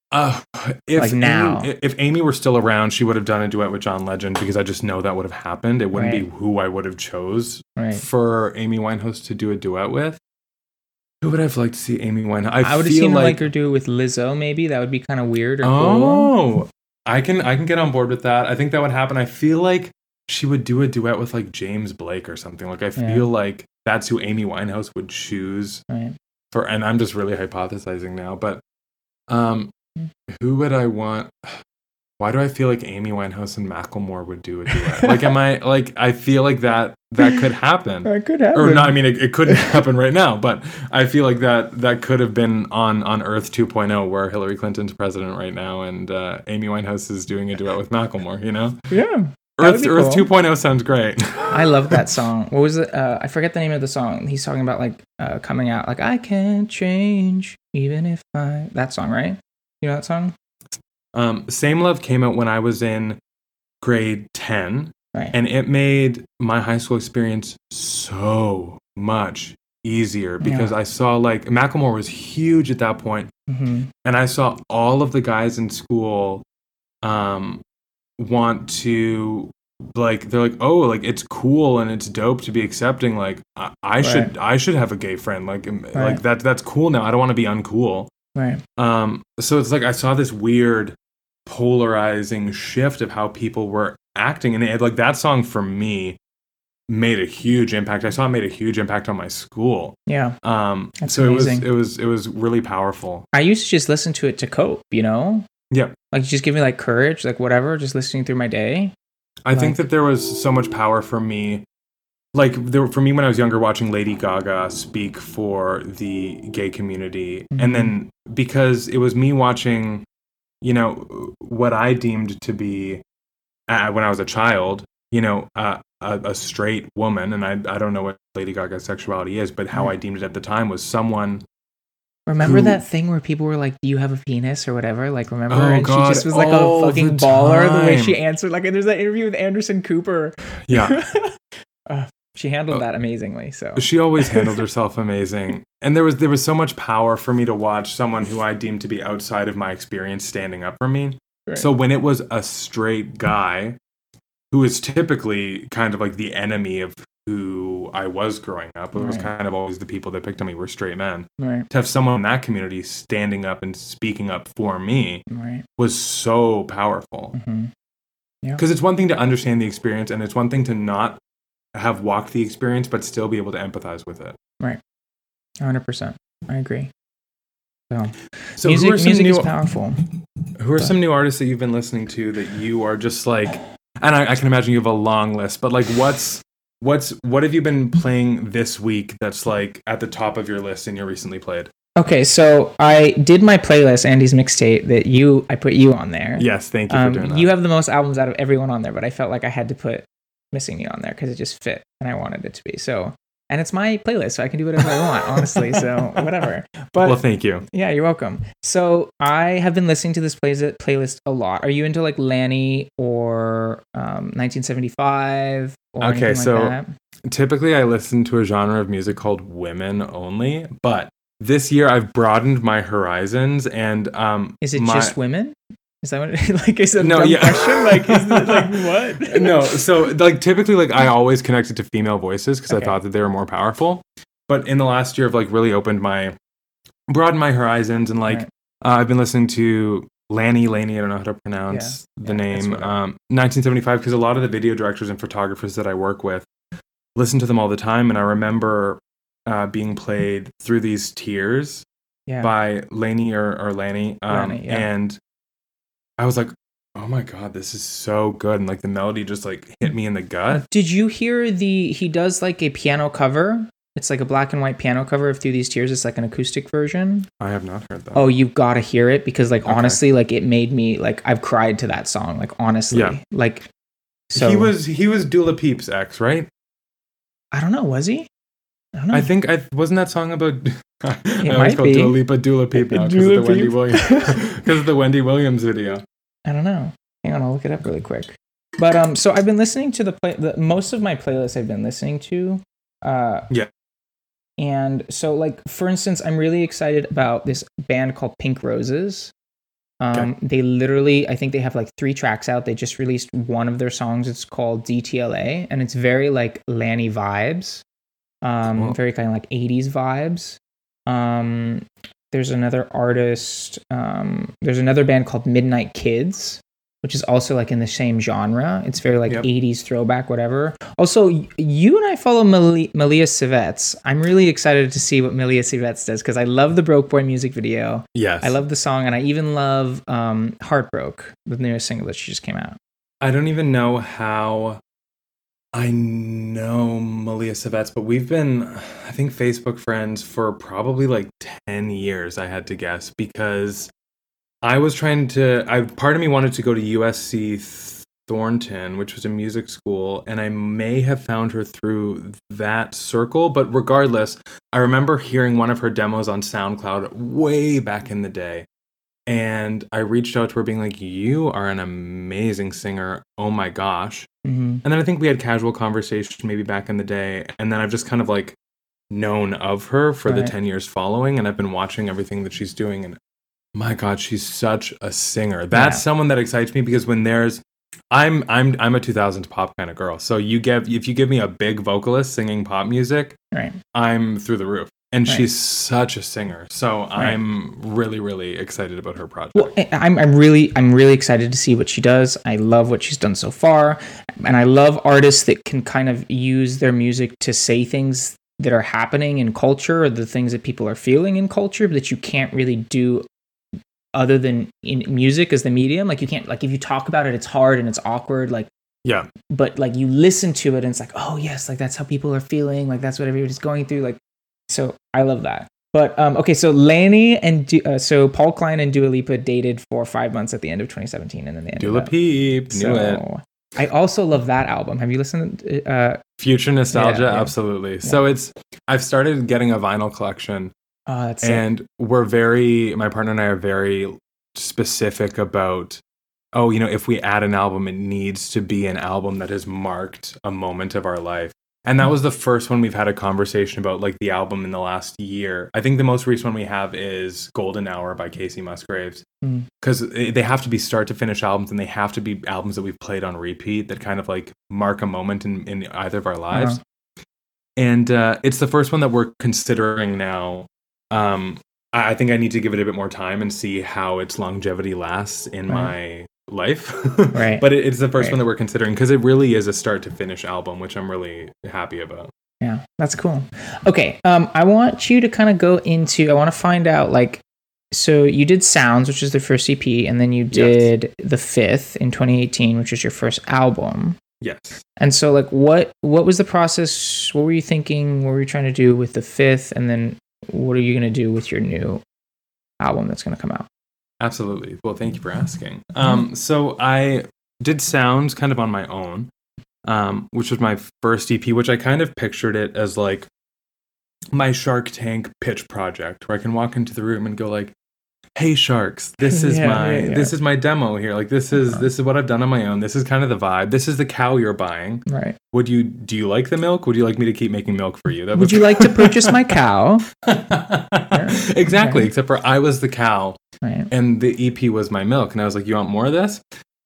Uh, if like now, Amy, if Amy were still around, she would have done a duet with John Legend because I just know that would have happened. It wouldn't right. be who I would have chose right. for Amy Winehouse to do a duet with. Who would I have liked to see Amy Winehouse? I, I would have seen like, like her do it with Lizzo. Maybe that would be kind of weird. oh, cool. I can I can get on board with that. I think that would happen. I feel like she would do a duet with like James Blake or something. Like I feel yeah. like that's who Amy Winehouse would choose right. for. And I'm just really hypothesizing now, but um, who would I want? Why do I feel like Amy Winehouse and Macklemore would do a duet? like, am I like? I feel like that that could happen. that could happen. Or not? I mean, it, it couldn't (laughs) happen right now, but I feel like that that could have been on on Earth 2.0, where Hillary Clinton's president right now, and uh, Amy Winehouse is doing a duet with Macklemore. You know? Yeah. Earth, cool. Earth 2.0 sounds great. I love that (laughs) song. What was it? Uh, I forget the name of the song. He's talking about like uh, coming out, like I can't change even if I. That song, right? You know that song? Um, Same Love came out when I was in grade 10. Right. And it made my high school experience so much easier because yeah. I saw like Macklemore was huge at that point, mm-hmm. and I saw all of the guys in school um, want to like they're like oh like it's cool and it's dope to be accepting like I, I right. should I should have a gay friend like right. like that that's cool now I don't want to be uncool Right. Um, so it's like I saw this weird polarizing shift of how people were acting, and it, like that song for me made a huge impact. I saw it made a huge impact on my school. Yeah. Um. That's so amazing. it was it was it was really powerful. I used to just listen to it to cope. You know. Yeah. Like just give me like courage, like whatever. Just listening through my day. I like, think that there was so much power for me like there, for me when I was younger, watching Lady Gaga speak for the gay community, mm-hmm. and then because it was me watching, you know, what I deemed to be uh, when I was a child, you know, uh, a, a, straight woman, and I I don't know what Lady Gaga's sexuality is, but how mm-hmm. I deemed it at the time was someone. Remember who, that thing where people were like, "Do you have a penis?" or whatever? Like, remember? Oh, and God, she just was like a fucking the baller the way she answered. Like, and there's that interview with Anderson Cooper. Yeah. (laughs) uh, she handled that amazingly. So she always (laughs) handled herself amazing, and there was there was so much power for me to watch someone who I deemed to be outside of my experience standing up for me. Right. So when it was a straight guy who is typically kind of like the enemy of who I was growing up, it right. was kind of always the people that picked on me were straight men. Right. To have someone in that community standing up and speaking up for me was so powerful. Mm-hmm. Because it's one thing to understand the experience, and it's one thing to not have walked the experience but still be able to empathize with it. Right. 100%. I agree. So, so music, music new, is powerful. Who are some new artists that you've been listening to that you are just like, and I, I can imagine you have a long list, but like what's, what's, what have you been playing this week that's like at the top of your list and you recently played? Okay, so I did my playlist, Andy's mixtape, that you I put you on there. Yes, thank you um, for doing that. You have the most albums out of everyone on there, but I felt like I had to put missing me on there because it just fit and I wanted it to be. So and it's my playlist, so I can do whatever I want, honestly. So (laughs) whatever. But well, thank you. Yeah, you're welcome. So I have been listening to this play- playlist a lot. Are you into like Lanny or um, 1975? Or okay, so like typically I listen to a genre of music called women only, but this year I've broadened my horizons and um is it my, just women is that what it, (laughs) like is a no yeah question like is it like (laughs) what no so like typically like i always connected to female voices because okay. i thought that they were more powerful but in the last year i've like really opened my broadened my horizons and like right. uh, i've been listening to Lanny Laney, I don't know how to pronounce yeah, the yeah, name. Um, 1975, because a lot of the video directors and photographers that I work with listen to them all the time. And I remember uh, being played through these tears yeah. by Laney or, or Lanny. Um, Lanny, yeah. And I was like, oh my god, this is so good. And like the melody just like hit me in the gut. Did you hear the he does like a piano cover? It's like a black and white piano cover of Through These Tears. It's like an acoustic version. I have not heard that. Oh, you've got to hear it because like okay. honestly, like it made me like I've cried to that song. Like honestly. Yeah. Like so he was he was Dula Peep's ex, right? I don't know, was he? I don't know. I think I wasn't that song about I always call Dua Lipa Dula Peep now because of the Wendy Williams (laughs) because of the Wendy Williams video. I don't know. Hang on, I'll look it up really quick. But um, so I've been listening to the play. The, most of my playlists I've been listening to. Uh, yeah. And so, like for instance, I'm really excited about this band called Pink Roses. Um, okay. They literally, I think they have like three tracks out. They just released one of their songs. It's called DTLA, and it's very like Lanny vibes, um, cool. very kind of like 80s vibes. Um, there's another artist. Um, there's another band called Midnight Kids, which is also like in the same genre. It's very like yep. 80s throwback, whatever. Also, you and I follow Malia, Malia Civetz. I'm really excited to see what Malia Civetz does because I love the Broke Boy music video. Yes. I love the song, and I even love um, Heartbroke, the newest single that she just came out. I don't even know how I know Malia Civetz, but we've been, I think, Facebook friends for probably like 10 years, I had to guess, because I was trying to, I part of me wanted to go to USC Thornton, which was a music school, and I may have found her through that circle. But regardless, I remember hearing one of her demos on SoundCloud way back in the day. And I reached out to her being like, You are an amazing singer. Oh my gosh. Mm-hmm. And then I think we had casual conversation maybe back in the day. And then I've just kind of like known of her for right. the 10 years following. And I've been watching everything that she's doing. And my God, she's such a singer. That's yeah. someone that excites me because when there's I'm I'm I'm a 2000s pop kind of girl. So you give if you give me a big vocalist singing pop music, right. I'm through the roof and right. she's such a singer. So right. i'm really really excited about her project. Well I'm, I'm really i'm really excited to see what she does. I love what she's done so far. And i love artists that can kind of use their music to say things that are happening in culture or the things that people are feeling in culture that you can't really do other than in music as the medium. Like you can't like if you talk about it it's hard and it's awkward like yeah. but like you listen to it and it's like oh yes like that's how people are feeling like that's what everybody's going through like so I love that. But um, okay, so Lanny and uh, so Paul Klein and Dua Lipa dated for five months at the end of 2017, and then they ended Dua Peep, knew so, it. I also love that album. Have you listened? To, uh, Future nostalgia, yeah, yeah. absolutely. Yeah. So it's I've started getting a vinyl collection, oh, that's and sick. we're very my partner and I are very specific about oh you know if we add an album it needs to be an album that has marked a moment of our life and that was the first one we've had a conversation about, like the album in the last year. I think the most recent one we have is Golden Hour by Kacey Musgraves. Because mm. they have to be start to finish albums and they have to be albums that we've played on repeat that kind of like mark a moment in, in either of our lives. Uh-huh. And uh, it's the first one that we're considering now. Um, I think I need to give it a bit more time and see how its longevity lasts in right. my life. (laughs) right. But it, it's the first right. one that we're considering because it really is a start to finish album, which I'm really happy about. Yeah, that's cool. Okay, um, I want you to kind of go into. I want to find out like, so you did Sounds, which is the first EP, and then you did yes. the fifth in 2018, which is your first album. Yes. And so, like, what what was the process? What were you thinking? What were you trying to do with the fifth? And then, what are you going to do with your new album that's going to come out? Absolutely. Well, thank you for asking. Um, so I did sounds kind of on my own, um, which was my first EP, which I kind of pictured it as like my Shark Tank pitch project where I can walk into the room and go like, "Hey sharks, this (laughs) is Yeah, my yeah, yeah. this is my demo here. Like this is this is what I've done on my own. This is kind of the vibe. This is the cow you're buying. Right. Would you do you like the milk? Would you like me to keep making milk for you? That Would you like to (laughs) purchase my cow? (laughs) exactly, Okay. except for I was the cow Right. and the EP was my milk, and I was like, "You want more of this,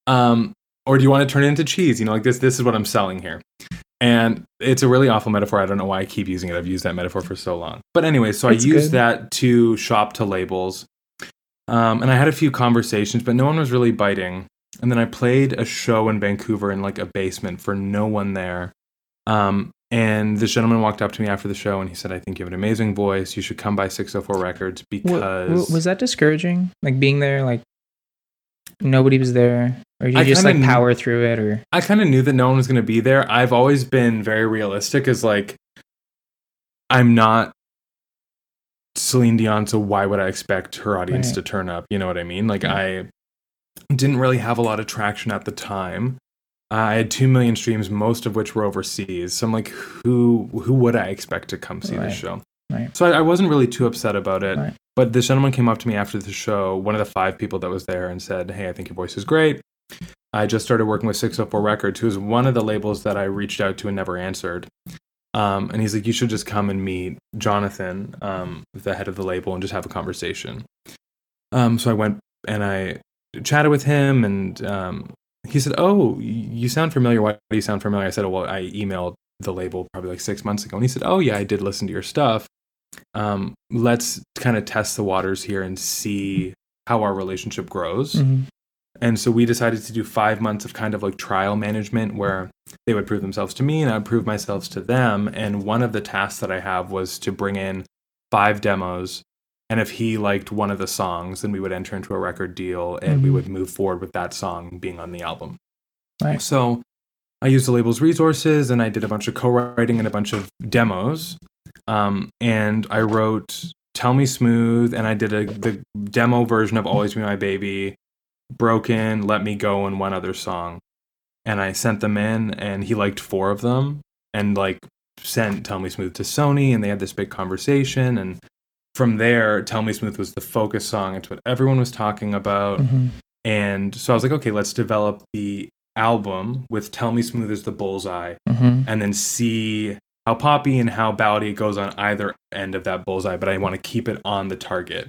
um, or do you want to turn it into cheese? You know, like this. This is what I'm selling here." And it's a really awful metaphor. I don't know why I keep using it. I've used that metaphor for so long. But anyway, so I used good. that to shop to labels, um, and I had a few conversations, but no one was really biting. And then I played a show in Vancouver in like a basement for no one there. Um, and this gentleman walked up to me after the show and he said, "I think you have an amazing voice. You should come by 604 Records because." was that discouraging? Like being there, like nobody was there, or you I just like kn- power through it, or I kind of knew that no one was going to be there. I've always been very realistic as like I'm not Celine Dion, so why would I expect her audience Right. to turn up? You know what I mean? Like I didn't really have a lot of traction at the time. I had two million streams, most of which were overseas. So I'm like, who who would I expect to come see Right. this show? Right. So I, I wasn't really too upset about it. Right. But this gentleman came up to me after the show, one of the five people that was there, and said, "Hey, I think your voice is great. I just started working with 604 Records, who is one of the labels that I reached out to and never answered. Um, and he's like, you should just come and meet Jonathan, um, the head of the label, and just have a conversation. Um, so I went and I chatted with him, and um, he said, "Oh, you sound familiar. Why do you sound familiar?" I said, "Well, I emailed the label probably like six months ago," and he said, "Oh yeah, I did listen to your stuff. Um, let's kind of test the waters here and see how our relationship grows." Mhm. And so we decided to do five months of kind of like trial management where they would prove themselves to me and I would prove myself to them. And one of the tasks that I have was to bring in five demos. And if he liked one of the songs, then we would enter into a record deal and we Mhm. would move forward with that song being on the album. Right. So I used the label's resources and I did a bunch of co writing and a bunch of demos. Um, and I wrote Tell Me Smooth and I did a, the demo version of Always Be My Baby, Broken, Let Me Go, and one other song. And I sent them in and he liked four of them and like sent Tell Me Smooth to Sony and they had this big conversation. And from there, Tell Me Smooth was the focus song. It's what everyone was talking about. Mhm. And so I was like, okay, let's develop the album with Tell Me Smooth as the bullseye Mhm. and then see how poppy and how ballady it goes on either end of that bullseye, but I want to keep it on the target.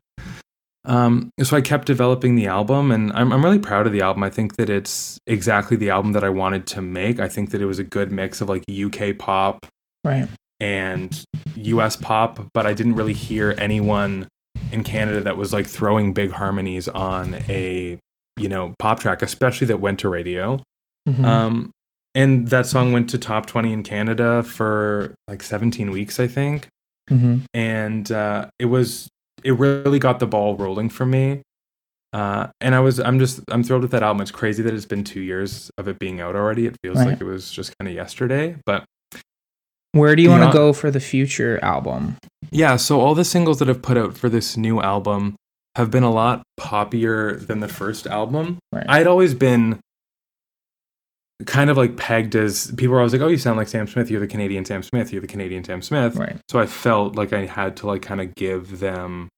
Um, so I kept developing the album, and I'm, I'm really proud of the album. I think that it's exactly the album that I wanted to make. I think that it was a good mix of like UK pop right. And US pop, but I didn't really hear anyone in Canada that was like throwing big harmonies on a you know pop track, especially that went to radio. Mhm. Um, and that song went to top 20 in Canada for like 17 weeks, I think. Mhm. And uh, it was, it really got the ball rolling for me. Uh, and I was, I'm just, I'm thrilled with that album. It's crazy that it's been two years of it being out already. It feels Right. like it was just kind of yesterday, but Where do you want to go for the future album? yeah. So all the singles that I've put out for this new album have been a lot poppier than the first album. Right. I'd always been kind of like pegged as people were always like, "Oh, you sound like Sam Smith. You're the Canadian Sam Smith. You're the Canadian Sam Smith." Right. So I felt like I had to like kind of give them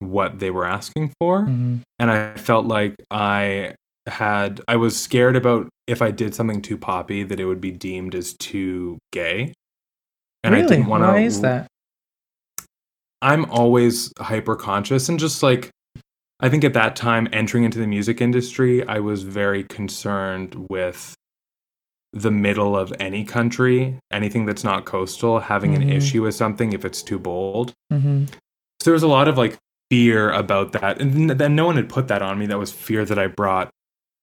what they were asking for, Mhm. and I felt like I had I was scared about if I did something too poppy that it would be deemed as too gay. And really? I didn't want to Why is that? I'm always hyper conscious and just like I think at that time entering into the music industry, I was very concerned with the middle of any country, anything that's not coastal, having an Mhm. issue with something if it's too bold. hmm So there was a lot of like fear about that. And then no one had put that on me. That was fear that I brought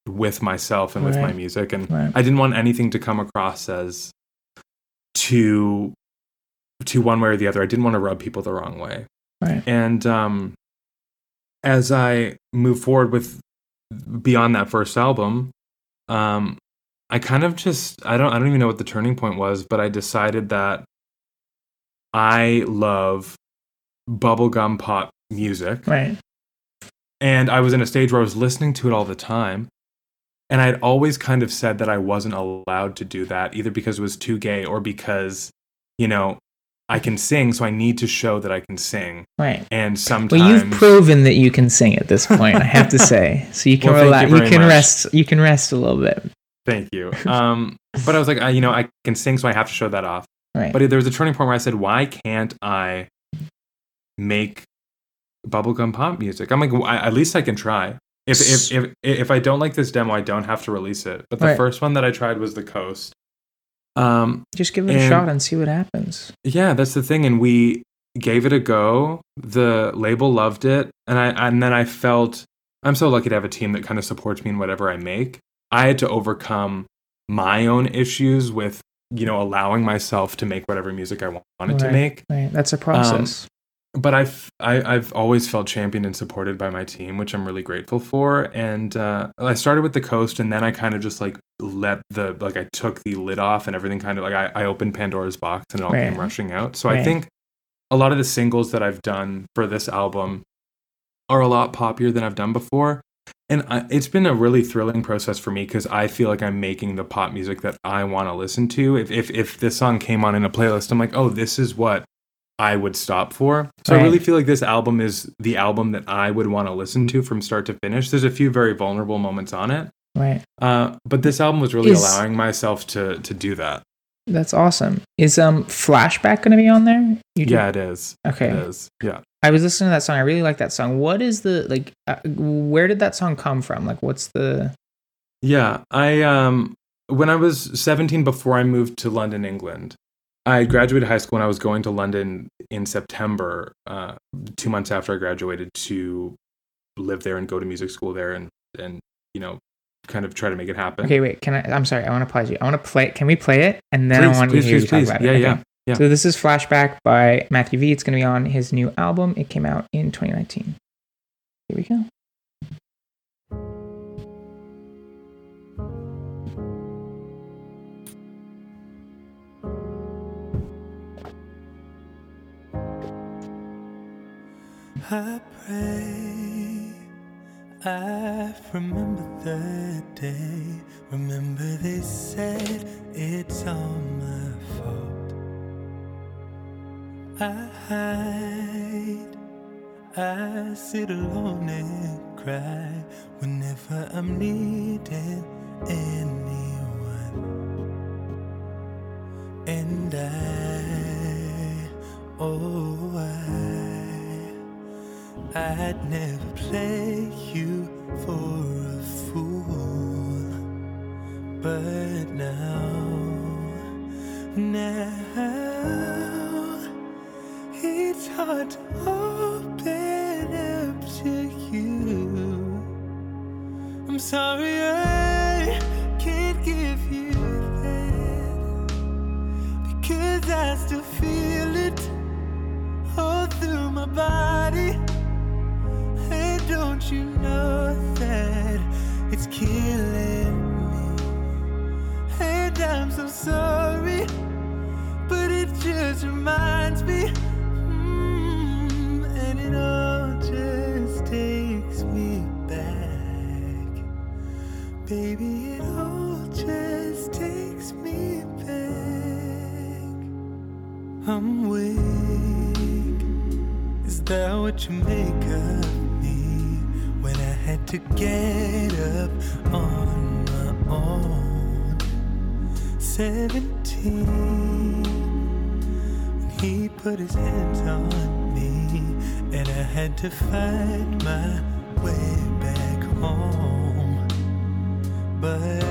with myself and with my music. And Right. I didn't want anything to come across as too to one way or the other. I didn't want to rub people the wrong way. Right. And um, as I move forward with beyond that first album, um, I kind of just I don't I don't even know what the turning point was, but I decided that I love bubblegum pop music. Right. And I was in a stage where I was listening to it all the time. And I'd always kind of said that I wasn't allowed to do that, either because it was too gay or because, you know, I can sing, so I need to show that I can sing. Right. And sometimes well, you've proven that you can sing at this point. I have to (laughs) say, so you can well, relax. You, you can much. rest. You can rest a little bit. Thank you. Um, but I was like, I, you know, I can sing, so I have to show that off. Right. But there was a turning point where I said, why can't I make bubblegum pop music? I'm like, well, I, at least I can try. If, if if if I don't like this demo, I don't have to release it. But the Right. first one that I tried was the Coast. Um, Just give it a shot and see what happens. yeah, that's the thing, and we gave it a go. The label loved it, and I and then I felt I'm so lucky to have a team that kind of supports me in whatever I make. I had to overcome my own issues with you know allowing myself to make whatever music I wa- wanted to make. Right. That's a Um, process. But I've I, I've always felt championed and supported by my team, which I'm really grateful for. And uh, I started with the coast, and then I kind of just like let the like I took the lid off, and everything kind of like I, I opened Pandora's box, and it all Right. came rushing out. So I think a lot of the singles that I've done for this album are a lot poppier than I've done before. And I, it's been a really thrilling process for me because I feel like I'm making the pop music that I want to listen to. If, if if this song came on in a playlist, I'm like, oh, this is what I would stop for. So I really feel like this album is the album that I would want to listen to from start to finish. There's a few very vulnerable moments on it, right. uh, but this album was really Is- allowing myself to to do that. That's awesome. Is um flashback going to be on there? Yeah, it is. Okay. It is. Yeah. I was listening to that song. I really like that song. What is the like? Uh, where did that song come from? Like, what's the? Yeah, I um when I was 17 before I moved to London, England. I graduated high school and I was going to London in September, uh, two months after I graduated to live there and go to music school there and and you know kind of try to make it happen. Okay, wait. Can I? I'm sorry. I want to pause you. I want to play. Can we play it? And then Please, I want please, to hear please, you talk about Yeah, it. yeah, Okay. yeah. So this is Flashback by Mathew V. It's going to be on his new album. It came out in 2019. Here we go. I pray I remember the day. Remember they said it's all my fault. I hide. I sit alone and cry whenever I'm needing anyone. And I'd never play you for a fool. But now, now, it's hard what you make of me? When I had to get up on my own. Seventeen. When he put his hands on me, and I had to find my way back home. But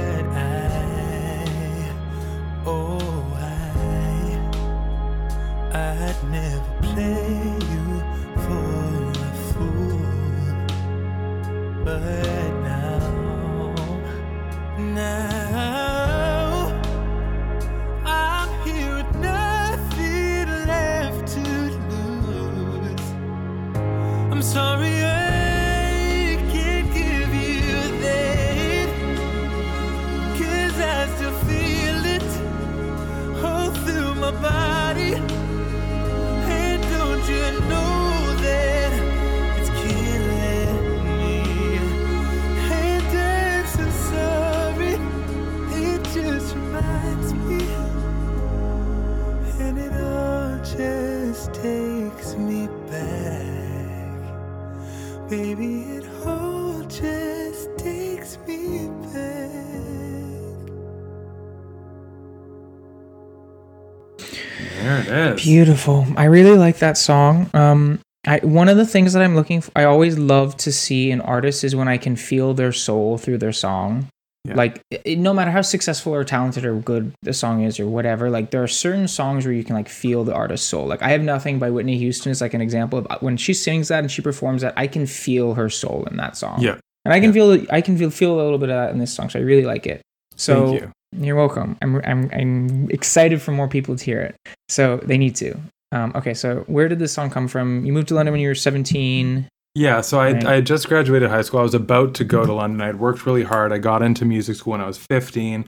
Beautiful. I really like that song. Um, I, one of the things that I'm looking for, I always love to see an artist is when I can feel their soul through their song. Yeah. Like it, no matter how successful or talented or good the song is or whatever, like there are certain songs where you can like feel the artist's soul. Like I have nothing by Whitney Houston is like an example of uh, when she sings that and she performs that, I can feel her soul in that song. Yeah. And I can yeah. feel I can feel feel a little bit of that in this song. So I really like it. So you. you're welcome. I'm I'm I'm excited for more people to hear it. So they need to. Um, okay, so where did this song come from? You moved to London when you were 17. Yeah, so I, right. I just graduated high school. I was about to go to London. I had worked really hard. I got into music school when I was 15.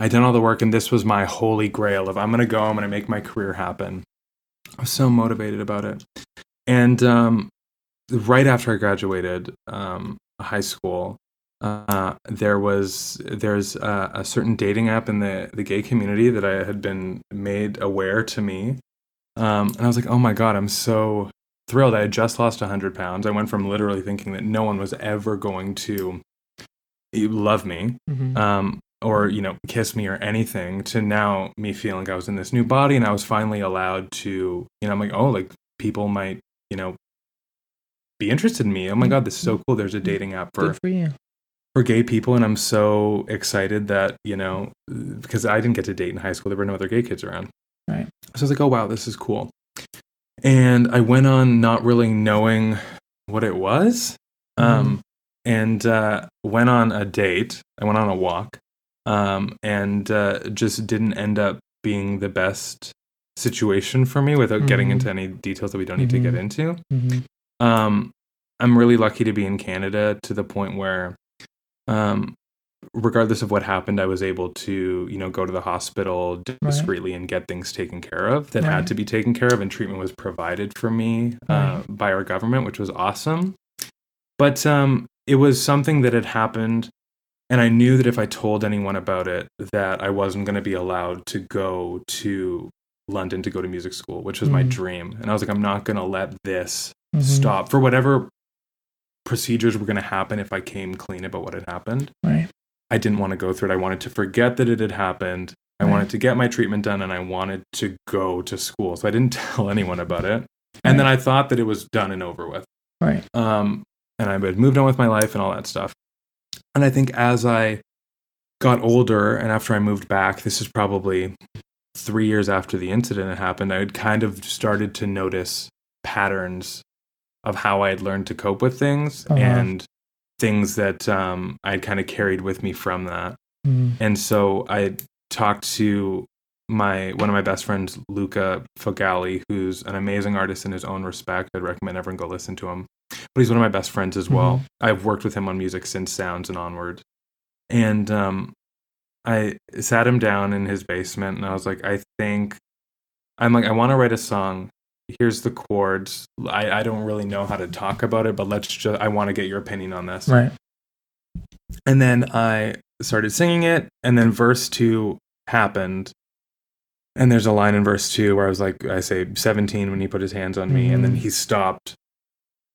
I'd done all the work, and this was my holy grail of I'm going to go, I'm going to make my career happen. I was so motivated about it. And um, right after I graduated um, high school, uh, there was there's a, a, certain dating app in the the gay community that I had been made aware to me, um, and I was like, oh my god, I'm so thrilled. I had just lost 100 pounds. I went from literally thinking that no one was ever going to love me mm-hmm. um, or, you know, kiss me or anything to now me feeling I was in this new body and I was finally allowed to, you know, I'm like, oh, like people might, you know, be interested in me. Oh my God, this is so mm-hmm. cool. There's a dating app for, for you. For gay people, and I'm so excited that you know because I didn't get to date in high school. There were no other gay kids around. Right. So I was like, oh wow, this is cool. And I went on not really knowing what it was. Mm-hmm. Um, and uh, went on a date. I went on a walk um, and uh, just didn't end up being the best situation for me without mm-hmm. getting into any details that we don't need mm-hmm. to get into. Mm-hmm. Um, I'm really lucky to be in Canada to the point where um, regardless of what happened, I was able to, you know, go to the hospital discreetly right. and get things taken care of that right. had to be taken care of, and treatment was provided for me uh, right. by our government, which was awesome. But um, it was something that had happened, and I knew that if I told anyone about it, that I wasn't going to be allowed to go to London to go to music school, which was mm-hmm. my dream. And I was like, I'm not going to let this mm-hmm. stop for whatever procedures were going to happen if I came clean about what had happened. Right. I didn't want to go through it. I wanted to forget that it had happened. I wanted to get my treatment done and I wanted to go to school. So I didn't (laughs) tell anyone about it. And then I thought that it was done and over with. Right. Um, and I had moved on with my life and all that stuff. And I think as I got older and after I moved back, this is probably three years after the incident had happened, I had kind of started to notice patterns of how I had learned to cope with things uh-huh. and things that um, I'd kind of carried with me from that. Mm. And so I talked to my one of my best friends, Luca Fogale, who's an amazing artist in his own respect. I'd recommend everyone go listen to him. But he's one of my best friends as well. Mm-hmm. I've worked with him on music since Sounds and onward. And um, I sat him down in his basement and I was like, I think I'm like, I want to write a song here's the chords. I, I don't really know how to talk about it, but let's just, I want to get your opinion on this. Right. And then I started singing it, and then verse two happened. And there's a line in verse two where I was like, I say 17 when he put his hands on me, mm-hmm. and then mm-hmm. he stopped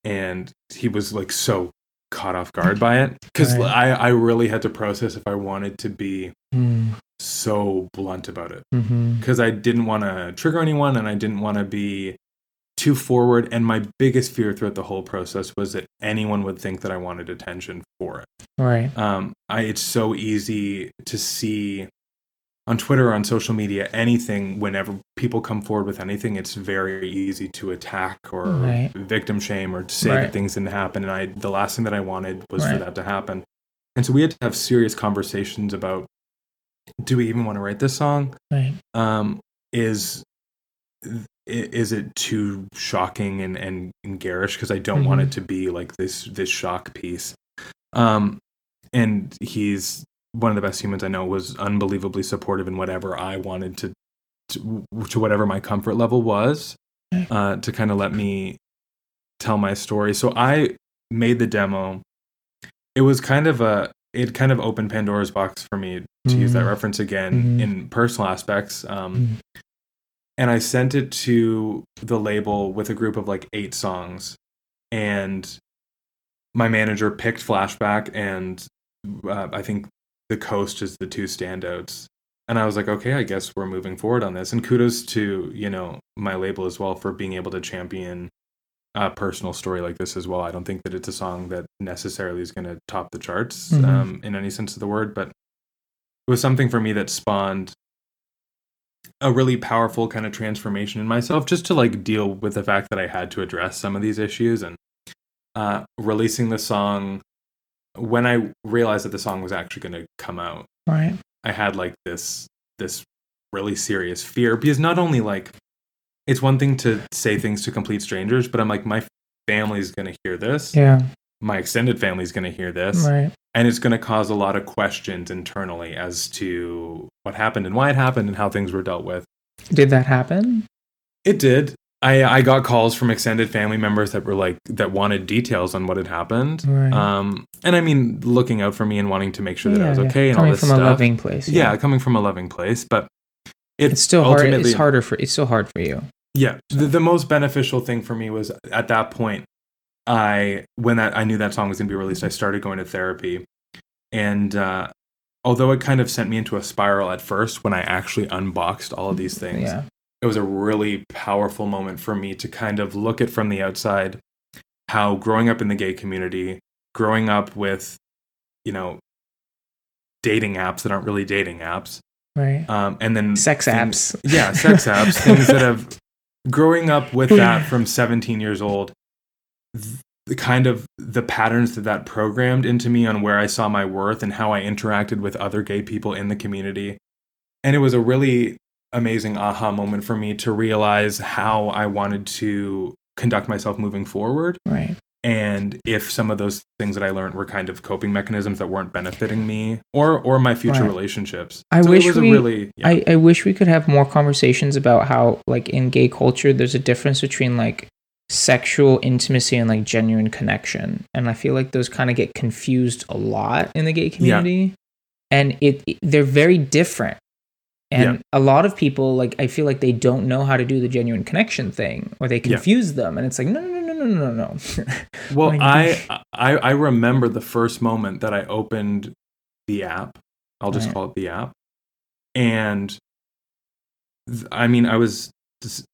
and he was like so caught off guard by it because right. I, I really had to process if I wanted to be mm. so blunt about it because mm-hmm. I didn't want to trigger anyone and I didn't want to be too forward. And my biggest fear throughout the whole process was that anyone would think that I wanted attention for it. Right. Um, I, it's so easy to see on Twitter or on social media, anything, whenever people come forward with anything, it's very easy to attack or right. victim shame or to say right. that things didn't happen. And I, the last thing that I wanted was right. for that to happen. And so we had to have serious conversations about do we even want to write this song? Right. Um, is is it too shocking and, and, and garish? Because I don't mm-hmm. want it to be like this this shock piece. Um, and he's one of the best humans I know was unbelievably supportive in whatever I wanted to, to, to whatever my comfort level was, uh, to kind of let me tell my story. So I made the demo. It was kind of a, it kind of opened Pandora's box for me to mm-hmm. use that mm-hmm. reference again mm-hmm. in personal aspects. Um, mm-hmm. And I sent it to the label with a group of like eight songs. And my manager picked Flashback and uh, I think the coast is the two standouts. and I was like, okay, I guess we're moving forward on this. And kudos to you know my label as well for being able to champion a personal story like this as well. I don't think that it's a song that necessarily is going to top the charts Mhm. um, in any sense of the word, but it was something for me that spawned a really powerful kind of transformation in myself just to like deal with the fact that I had to address some of these issues and uh, releasing the song when I realized that the song was actually going to come out. Right. I had like this this really serious fear because not only like it's one thing to say things to complete strangers, but I'm like my family's going to hear this. Yeah. My extended family's going to hear this. Right. And it's going to cause a lot of questions internally as to what happened and why it happened and how things were dealt with. Did that happen? It did. I I got calls from extended family members that were like that wanted details on what had happened. Right. Um, and I mean, looking out for me and wanting to make sure that I Yeah, was yeah. okay and Coming all this from a stuff. loving place, Yeah. yeah. coming from a loving place, but it's, It's still hard. It's harder for. It's still hard for you. Yeah, the, the most beneficial thing for me was at that point. I when that I knew that song was going to be released, I started going to therapy, and uh, although it kind of sent me into a spiral at first, when I actually unboxed all of these things, Yeah. It was a really powerful moment for me to kind of look at from the outside how growing up in the gay community, growing up with, you know, dating apps that aren't really dating apps, Right. um, and then Sex things- apps. (laughs) yeah, sex apps, things that have (laughs) growing up with that from 17 years old. The kind of the patterns that that programmed into me on where I saw my worth and how I interacted with other gay people in the community, and it was a really amazing aha moment for me to realize how I wanted to conduct myself moving forward. Right. And if some of those things that I learned were kind of coping mechanisms that weren't benefiting me or or my future Right. relationships. I So wish it was we. a really yeah. I, I wish we could have more conversations about how, like, in gay culture, there's a difference between like sexual intimacy and like genuine connection, and I feel like those kind of get confused a lot in the gay community, and it, it- they're very different. And Yeah. a lot of people, like, I feel like they don't know how to do the genuine connection thing, or they Yeah. confuse them, and it's like, no, no, no, no, no, no, no. (laughs) Well, I, I I remember the first moment that I opened the app. I'll just Right. call it the app. And th- I mean, I was just,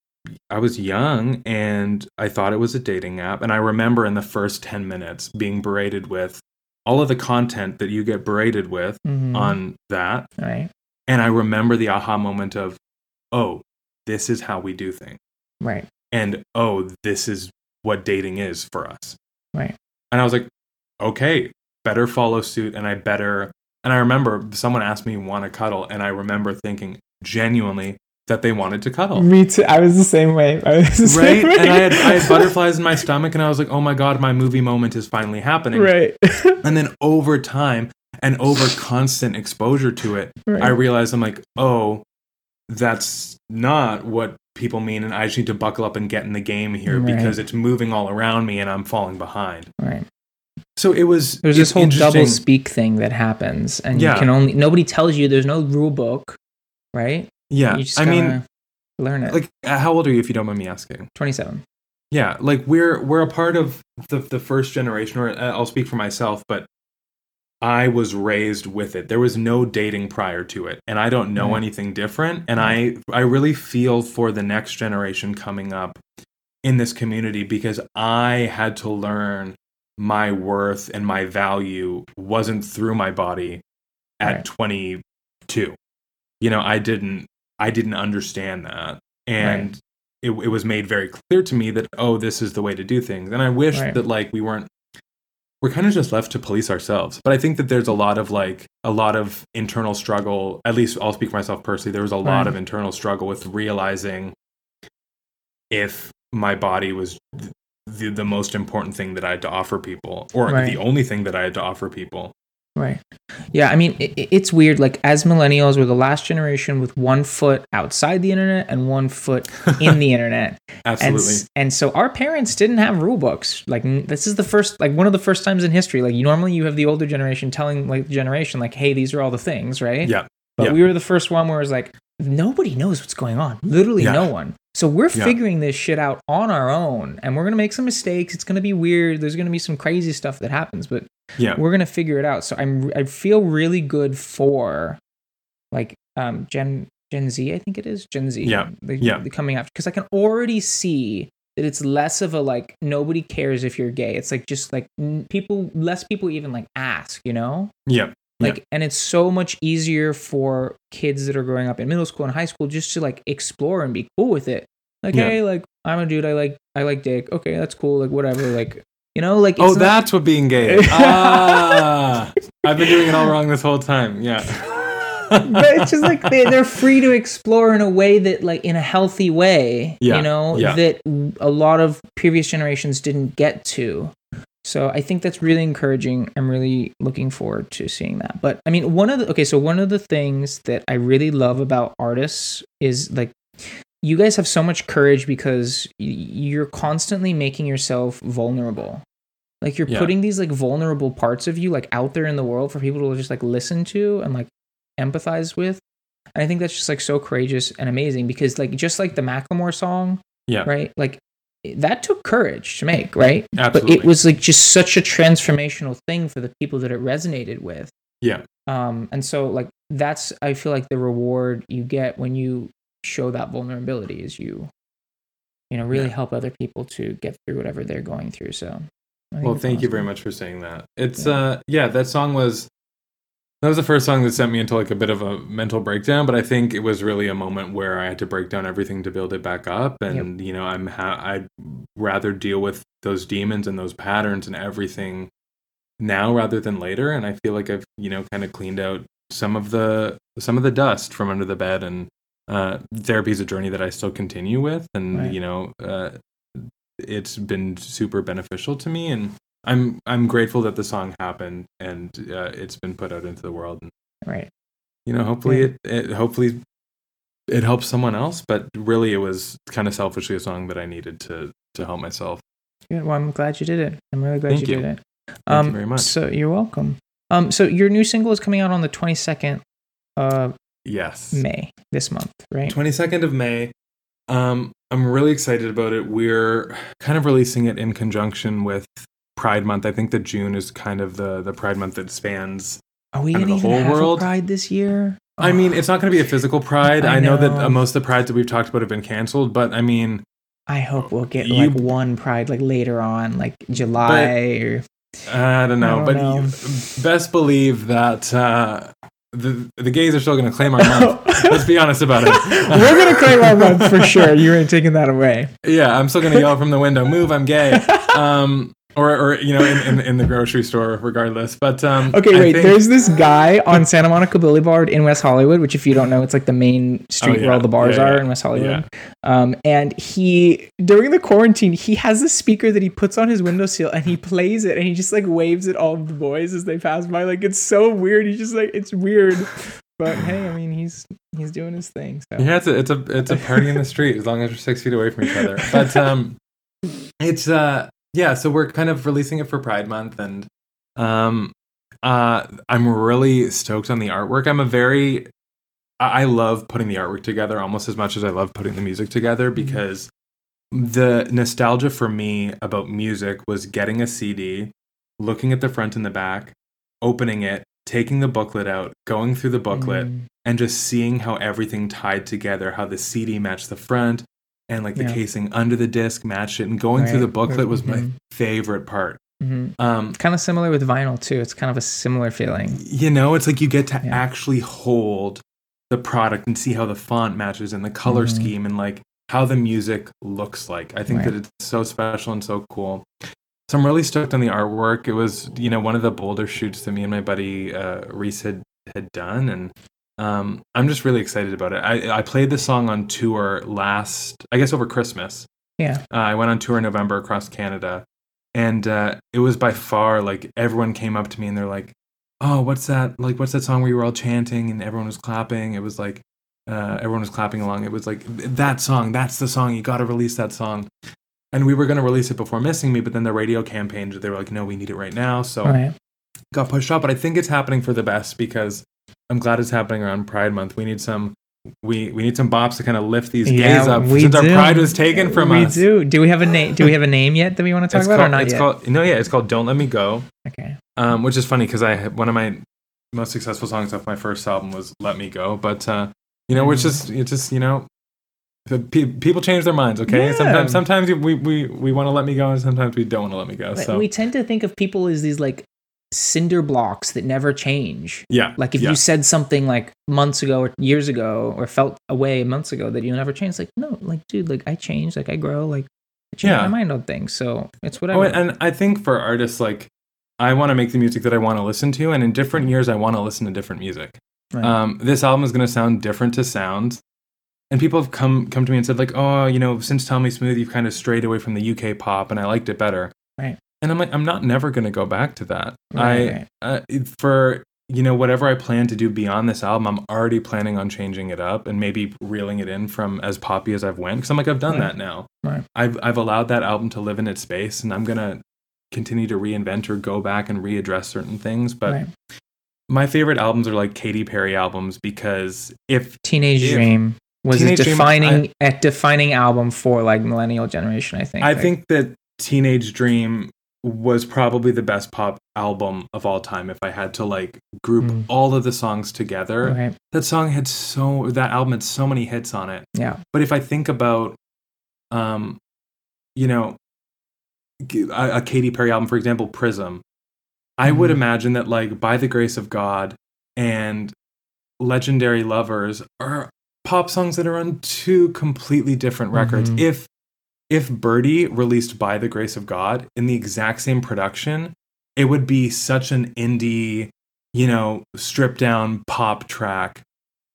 I was young and I thought it was a dating app. And I remember in the first 10 minutes being berated with all of the content that you get berated with Mhm. on that. Right. And I remember the aha moment of, oh, this is how we do things. Right. And oh, this is what dating is for us. Right. And I was like, okay, better follow suit. And I better. And I remember someone asked me, want to cuddle? And I remember thinking genuinely that they wanted to cuddle. Me too. I was the same way. I was the Right? And I had, I had butterflies in my stomach. And I was like, oh my God, my movie moment is finally happening. Right. (laughs) and then over time and over constant exposure to it, Right. I realized I'm like, oh, that's not what people mean. And I just need to buckle up and get in the game here Right. because it's moving all around me and I'm falling behind. Right. So it was. There's this whole double speak thing that happens, and Yeah. you can only nobody tells you. There's no rule book, right? Yeah. You just I mean, learn it. like, uh, how old are you if you don't mind me asking? 27. Yeah, like we're we're a part of the the first generation, or uh, I'll speak for myself, but I was raised with it. There was no dating prior to it, and I don't know Right. anything different. And mm. I I really feel for the next generation coming up in this community because I had to learn my worth and my value wasn't through my body at Right. 22. You know, I didn't I didn't understand that. And Right. it, it was made very clear to me that oh this is the way to do things and i wish Right. that like we weren't we're kind of just left to police ourselves but i think that there's a lot of like a lot of internal struggle at least i'll speak for myself personally there was a lot Right. of internal struggle with realizing if my body was th- the, the most important thing that i had to offer people or Right. the only thing that i had to offer people Right. Yeah, I mean, it, it's weird. Like, as millennials, we're the last generation with one foot outside the internet and one foot in the (laughs) internet. And, Absolutely. s- and so our parents didn't have rule books. Like, this is the first, like, one of the first times in history. Like, you normally you have the older generation telling, like, the generation, like, hey, these are all the things, right? yeah But yeah. we were the first one where it's like, nobody knows what's going on. Literally Yeah. no one. So we're Yeah. figuring this shit out on our own. And we're going to make some mistakes. It's going to be weird. There's going to be some crazy stuff that happens. But yeah we're gonna figure it out. So I'm I feel really good for like um, Gen Gen Z, I think it is Gen Z. Yeah, the, yeah. the coming after because I can already see that it's less of a like nobody cares if you're gay. It's like just like n- people, less people even like ask, you know. Yeah. Like, and it's so much easier for kids that are growing up in middle school and high school just to like explore and be cool with it. Like, Yeah. hey, like I'm a dude. I like I like dick. Okay, that's cool. Like whatever. Like you know, like oh, not- that's what being gay is. (laughs) ah, I've been doing it all wrong this whole time. Yeah. (laughs) but it's just like they, they're free to explore in a way that like in a healthy way Yeah, you know yeah. that a lot of previous generations didn't get to so i think that's really encouraging. I'm really looking forward to seeing that. But i mean one of the okay so one of the things that i really love about artists is like you guys have so much courage because y- you're constantly making yourself vulnerable. Like you're Yeah. putting these like vulnerable parts of you like out there in the world for people to just like listen to and like empathize with. And i think that's just like so courageous and amazing because like just like the macklemore song Yeah. right? Like that took courage to make right Absolutely. but it was like just such a transformational thing for the people that it resonated with Yeah. um and so like that's i feel like the reward you get when you show that vulnerability is you you know really Yeah. help other people to get through whatever they're going through so Well, thank you very much for saying that. It's uh yeah, that song was that was the first song that sent me into like a bit of a mental breakdown, but I think it was really a moment where I had to break down everything to build it back up. And you know, I'm ha- I'd rather deal with those demons and those patterns and everything now rather than later. And I feel like I've, you know, kind of cleaned out some of the some of the dust from under the bed and uh therapy is a journey that I still continue with. And Right. you know, uh it's been super beneficial to me. And I'm I'm grateful that the song happened and uh, it's been put out into the world and right you know hopefully Yeah. it, it hopefully it helps someone else but really it was kind of selfishly a song that I needed to to help myself Yeah, Well, I'm glad you did it. I'm really glad Thank you, you. did it. Thank um, you very much. So you're welcome. Um, so your new single is coming out on the 22nd of yes May this month, right? 22nd of May um I'm really excited about it we're kind of releasing it in conjunction with Pride month I think that June is kind of the the Pride month that spans Are we kind of the even whole world Pride this year? I mean, it's not going to be a physical (sighs) pride. I I, know. that know. uh, most of the prides that we've talked about have been canceled, but I mean, I hope we'll get You- like one Pride like later on, like July or I don't know. I but don't know. you- best believe that uh, the the gays are still going to claim our month. (laughs) Let's be honest about it. (laughs) we're gonna claim our month for sure. You ain't taking that away. yeah, I'm still going to yell from the window, "Move! I'm gay." (laughs) Um, or, or you know, in, in, in the grocery store, regardless. But um, Okay, I wait. think- There's this guy on Santa Monica Boulevard in West Hollywood, which, if you don't know, it's like the main street Oh, where all the bars Yeah, are yeah. in West Hollywood. Um, and he during the quarantine, he has a speaker that he puts on his windowsill and he plays it and he just like waves at all the boys as they pass by. Like it's so weird. He's just like it's weird, but hey, I mean he's he's doing his thing. So Yeah, it's a it's a it's a party in the street as long as we're six feet away from each other. But um, it's uh yeah. So we're kind of releasing it for Pride Month, and um, uh, I'm really stoked on the artwork. I'm a very I love putting the artwork together almost as much as I love putting the music together because the nostalgia for me about music was getting a CD, looking at the front and the back, opening it, taking the booklet out, going through the booklet, Mm. and just seeing how everything tied together, how the CD matched the front and like the Yeah. casing under the disc matched it. And going through the booklet was my Mhm. favorite part. Mhm. Um, kind of similar with vinyl too. It's kind of a similar feeling. you know, it's like you get to Yeah. actually hold the product and see how the font matches and the color Mhm. scheme and like how the music looks like. I think Right. that it's so special and so cool. So I'm really stoked on the artwork. It was, you know, one of the bolder shoots that me and my buddy uh, Reese had had done, and um, I'm just really excited about it. I, I played the song on tour last, I guess, over Christmas. Yeah. Uh, I went on tour in November across Canada, and uh, it was by far like everyone came up to me and they're like, "Oh, what's that? Like, what's that song where you were all chanting and everyone was clapping?" It was like uh, everyone was clapping along. It was like that song. That's the song. You got to release that song. And we were going to release it before missing me, but then the radio campaign, they were like, "No, we need it right now." So Right. got pushed off. But I think it's happening for the best because I'm glad it's happening around Pride Month. We need some. We, we need some bops to kind of lift these gays up we since our pride was taken from we us. do. Do we have a name? Do we have a name yet that we want to talk It's about called, or not it's yet? called no, yeah, it's called "Don't Let Me Go." okay. Um, which is funny because I one of my most successful songs off my first album was "Let Me Go," but uh, you know, mm. it's just it's just you know, people change their minds. Okay, yeah. sometimes sometimes we we we want to let me go, and sometimes we don't want to let me go. So we tend to think of people as these like cinder blocks that never change. Yeah. Like if yeah. you said something like months ago or years ago or felt away months ago that you'll never change, like no, like dude, like I change, like I grow, like I change yeah. my mind on things. So it's whatever. Oh, and I think for artists like I want to make the music that I want to listen to, and in different years, I want to listen to different music. Right. Um, this album is going to sound different to sound, and people have come come to me and said like, "Oh, you know, since Tell Me Smooth, you've kind of strayed away from the UK pop, and I liked it better." Right. And I'm like, I'm not never going to go back to that. Right, I right. Uh, for you know whatever I plan to do beyond this album, I'm already planning on changing it up and maybe reeling it in from as poppy as I've went because I'm like I've done right. that now. Right. I've I've allowed that album to live in its space, and I'm gonna continue to reinvent or go back and readdress certain things. But my favorite albums are like Katy Perry albums because if Teenage if, Dream was Teenage a defining Dream, I, a defining album for like millennial generation, I think. I like, think that Teenage Dream was probably the best pop album of all time if I had to like group mm. all of the songs together. Okay. That song had so that album had so many hits on it. Yeah. But if I think about um you know a, a Katy Perry album, for example, Prism, I mm-hmm. would imagine that like By the Grace of God and Legendary Lovers are pop songs that are on two completely different records. Mm-hmm. If if Birdy released By the Grace of God in the exact same production, it would be such an indie, you know, stripped down pop track.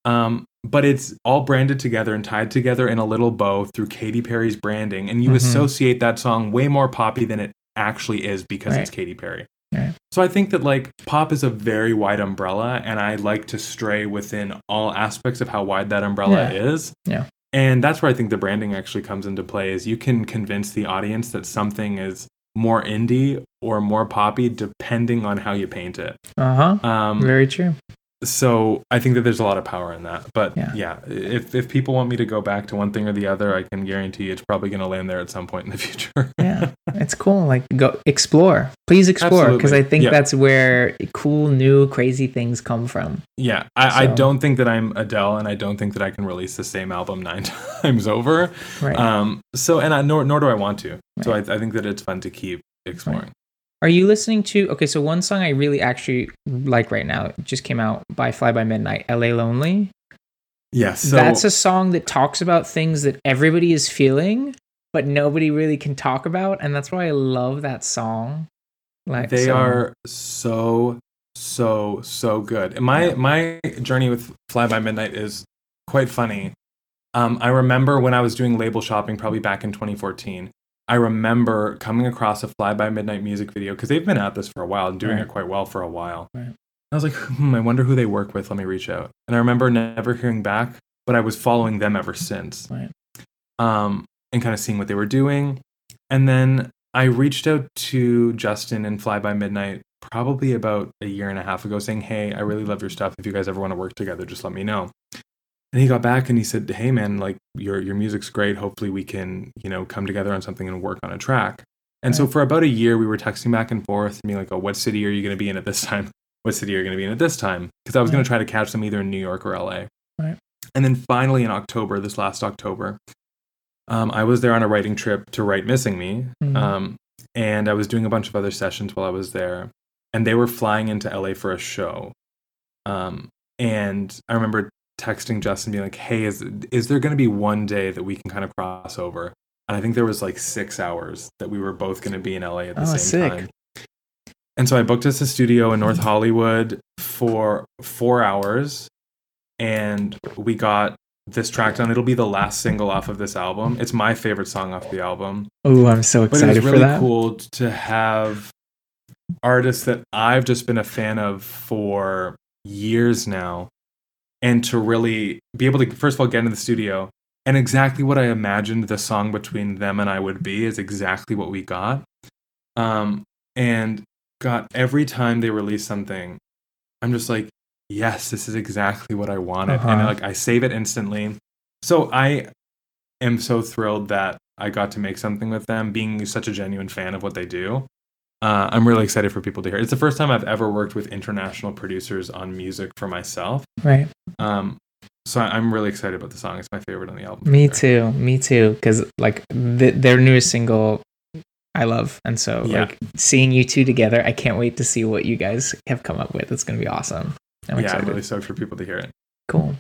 Um, but it's all branded together and tied together in a little bow through Katy Perry's branding, and you mm-hmm. associate that song way more poppy than it actually is because right. it's Katy Perry. Right. So I think that like pop is a very wide umbrella, and I like to stray within all aspects of how wide that umbrella yeah. is. Yeah. And that's where I think the branding actually comes into play is you can convince the audience that something is more indie or more poppy depending on how you paint it. Uh-huh. Um, Very true so I think that there's a lot of power in that. But yeah. yeah, if if people want me to go back to one thing or the other, I can guarantee it's probably going to land there at some point in the (laughs) future. yeah, it's cool. Like go explore, please explore, because I think yeah. that's where cool, new, crazy things come from. Yeah, I, so. I, don't think that I'm Adele, and I don't think that I can release the same album nine (laughs) times over. Right. Um. So, and I, nor nor do I want to. Right. So I, I think that it's fun to keep exploring. Right. Are you listening to okay? So one song I really actually like right now just came out by Fly by Midnight, "L.A. Lonely." Yes, so that's a song that talks about things that everybody is feeling, but nobody really can talk about, and that's why I love that song. Like they so. are so so so good. My yeah. my journey with Fly by Midnight is quite funny. Um, I remember when I was doing label shopping, probably back in 2014. I remember coming across a Fly By Midnight music video because they've been at this for a while and doing right. it quite well for a while. Right. I was like, hmm, I wonder who they work with. Let me reach out. And I remember never hearing back, but I was following them ever since. Right. Um, and kind of seeing what they were doing. And then I reached out to Justin and Fly By Midnight probably about a year and a half ago saying, Hey, I really love your stuff. If you guys ever want to work together, just let me know and he got back and he said, "Hey man, like your your music's great. Hopefully we can, you know, come together on something and work on a track." And right. so for about a year we were texting back and forth and being like, "Oh, what city are you going to be in at this time? (laughs) What city are you going to be in at this time?" Because I was right. going to try to catch them either in New York or LA. Right. And then finally in October, this last October, um, I was there on a writing trip to write "Missing Me," mm-hmm. um, and I was doing a bunch of other sessions while I was there, and they were flying into LA for a show. Um, and I remember texting Justin, being like, "Hey, is is there going to be one day that we can kind of cross over?" And I think there was like six hours that we were both going to be in LA at the oh, same sick. time. And so I booked us a studio in North Hollywood for four hours, and we got this track done. It'll be the last single off of this album. It's my favorite song off the album. Oh, I'm so excited but it was really for that. Cool to have artists that I've just been a fan of for years now and to really be able to first of all get into the studio and exactly what I imagined the song between them and I would be is exactly what we got. Um, and got every time they release something, I'm just like, yes, this is exactly what I wanted, uh-huh. and like I save it instantly. So I am so thrilled that I got to make something with them, being such a genuine fan of what they do. Uh, I'm really excited for people to hear. It's the first time I've ever worked with international producers on music for myself. Right. Um, so I'm really excited about the song. It's my favorite on the album. Me too. Me too. Because like th- their newest single, I love, and so Yeah. like seeing you two together, I can't wait to see what you guys have come up with. It's gonna be awesome. I'm yeah, excited. I'm really stoked for people to hear it. Cool.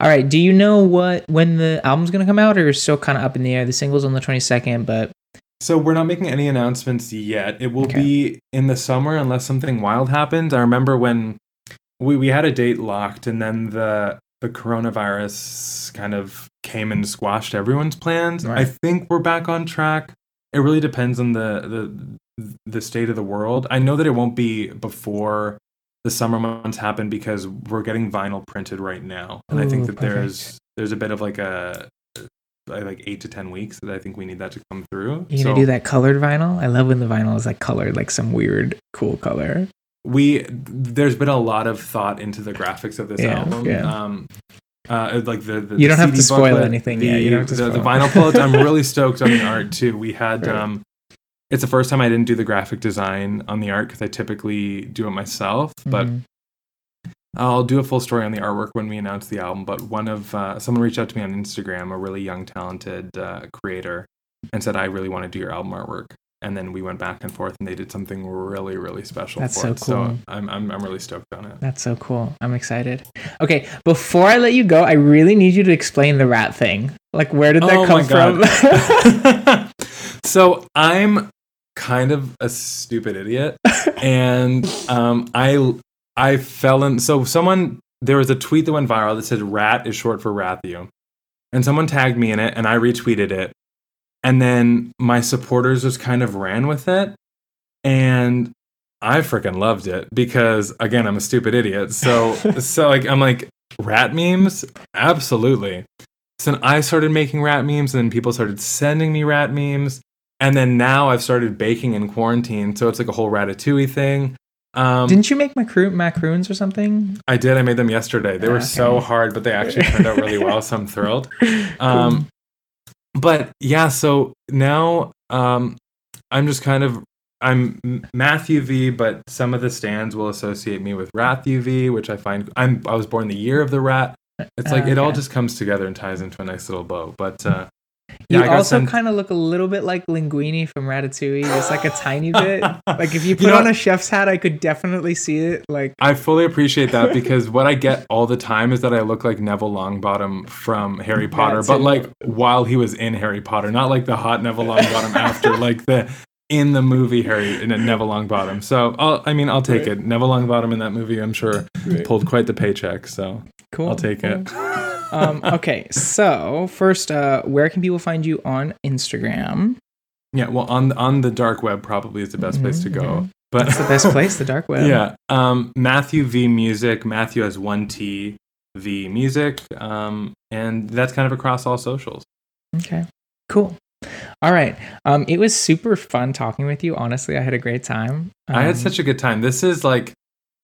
All right. Do you know what when the album's gonna come out, or is still kind of up in the air? The single's on the 22nd, but So we're not making any announcements yet. It will be in the summer unless something wild happens. I remember when we, we had a date locked and then the the coronavirus kind of came and squashed everyone's plans. I think we're back on track. It really depends on the the the state of the world. I know that it won't be before the summer months happen because we're getting vinyl printed right now. And I think Ooh, that there's there's a bit of like a like eight to ten weeks that I think we need that to come through. you gonna So- do that colored vinyl? I love when the vinyl is like colored, like some weird, cool color. we there's been a lot of thought into the graphics of this Yeah, album. yeah. Um, uh, like the, the You don't the have to spoil booklet, anything The, yet. You don't have to the, the vinyl pullets. I'm (laughs) really stoked on the art too. We had Right. um, it's the first time I didn't do the graphic design on the art because I typically do it myself, but. Mhm. I'll do a full story on the artwork when we announce the album. But one of uh, someone reached out to me on Instagram, a really young, talented uh, creator, and said, "I really want to do your album artwork." And then we went back and forth, and they did something really, really special That's for so it. So cool. I'm, I'm, I'm really stoked on it. That's so cool. I'm excited. Okay, before I let you go, I really need you to explain the rat thing. Like, where did that Oh come from? (laughs) so I'm kind of a stupid idiot, (laughs) and um, I I fell in. So someone there was a tweet that went viral that said "rat" is short for Rathu, and someone tagged me in it, and I retweeted it, and then my supporters just kind of ran with it, and I freaking loved it because again I'm a stupid idiot. So (laughs) so like I'm like rat memes, absolutely. So then I started making rat memes, and then people started sending me rat memes. And then now I've started baking in quarantine, so it's like a whole ratatouille thing. Um, Didn't you make macro- macaroons or something? I did. I made them yesterday. They were Okay. so hard, but they actually turned out really well. So I'm thrilled. (laughs) Um, but yeah, so now um, I'm just kind of I'm Mathew V, but some of the stands will associate me with Rathu V, which I find I'm I was born the year of the rat. It's like it all just comes together and ties into a nice little bow. But uh, You yeah, also sent- kind of look a little bit like Linguini from Ratatouille, just like a tiny (laughs) bit. Like if you put You know- on a chef's hat, I could definitely see it. Like I fully appreciate that because what I get all the time is that I look like Neville Longbottom from Harry Potter, but like while he was in Harry Potter, not like the hot Neville Longbottom after, (laughs) like the in the movie Harry in a Neville Longbottom. So I'll, I mean, I'll take Right. it. Neville Longbottom in that movie, I'm sure, Right. pulled quite the paycheck. So Cool, I'll take it. Um, okay, so first, uh, where can people find you on Instagram? Yeah, well, on on the dark web probably is the best place to go. But That's the best place, the dark web. Yeah, um, Mathew V Music. Mathew has one T V Music, um, and that's kind of across all socials. Okay. Cool. All right. Um, it was super fun talking with you. Honestly, I had a great time. I had Um, such a good time. This is like.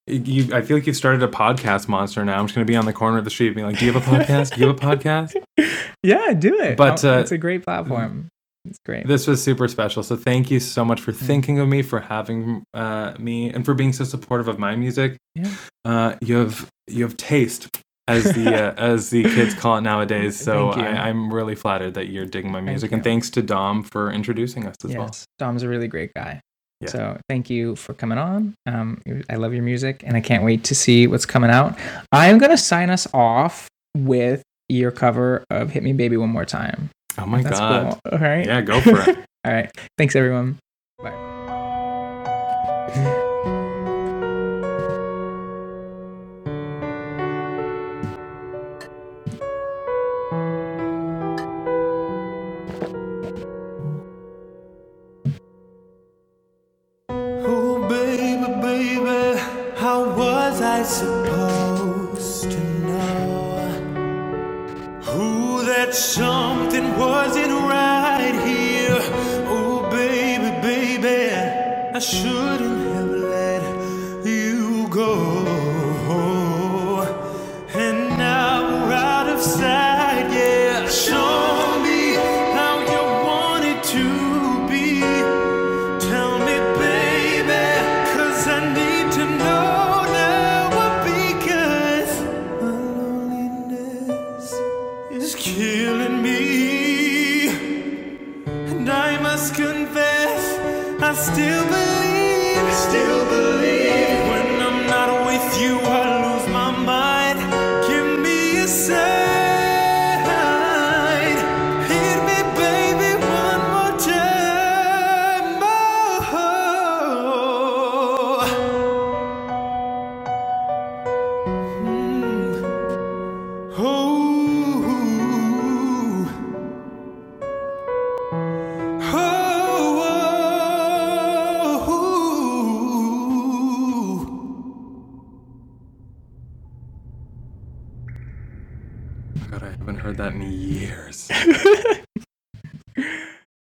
You, I feel like you've started a podcast monster now. I'm just going to be on the corner of the street being like, Do you have a podcast? Do you have a podcast? (laughs) Yeah, do it. But, Oh, uh, it's a great platform. It's great. This was super special. So thank you so much for thinking of me, for having uh, me, and for being so supportive of my music. Yeah. Uh, you have you have taste, as the (laughs) uh, as the kids call it nowadays. So I, I'm really flattered that you're digging my Thank music, and thanks to Dom for introducing us as well. Dom's a really great guy. Yeah. So thank you for coming on. Um, I love your music, and I can't wait to see what's coming out. I'm gonna sign us off with your cover of "Hit Me, Baby, One More Time." Oh my That's god! cool. All right. Yeah, go for it. (laughs) All right. Thanks, everyone. Supposed to know who that something wasn't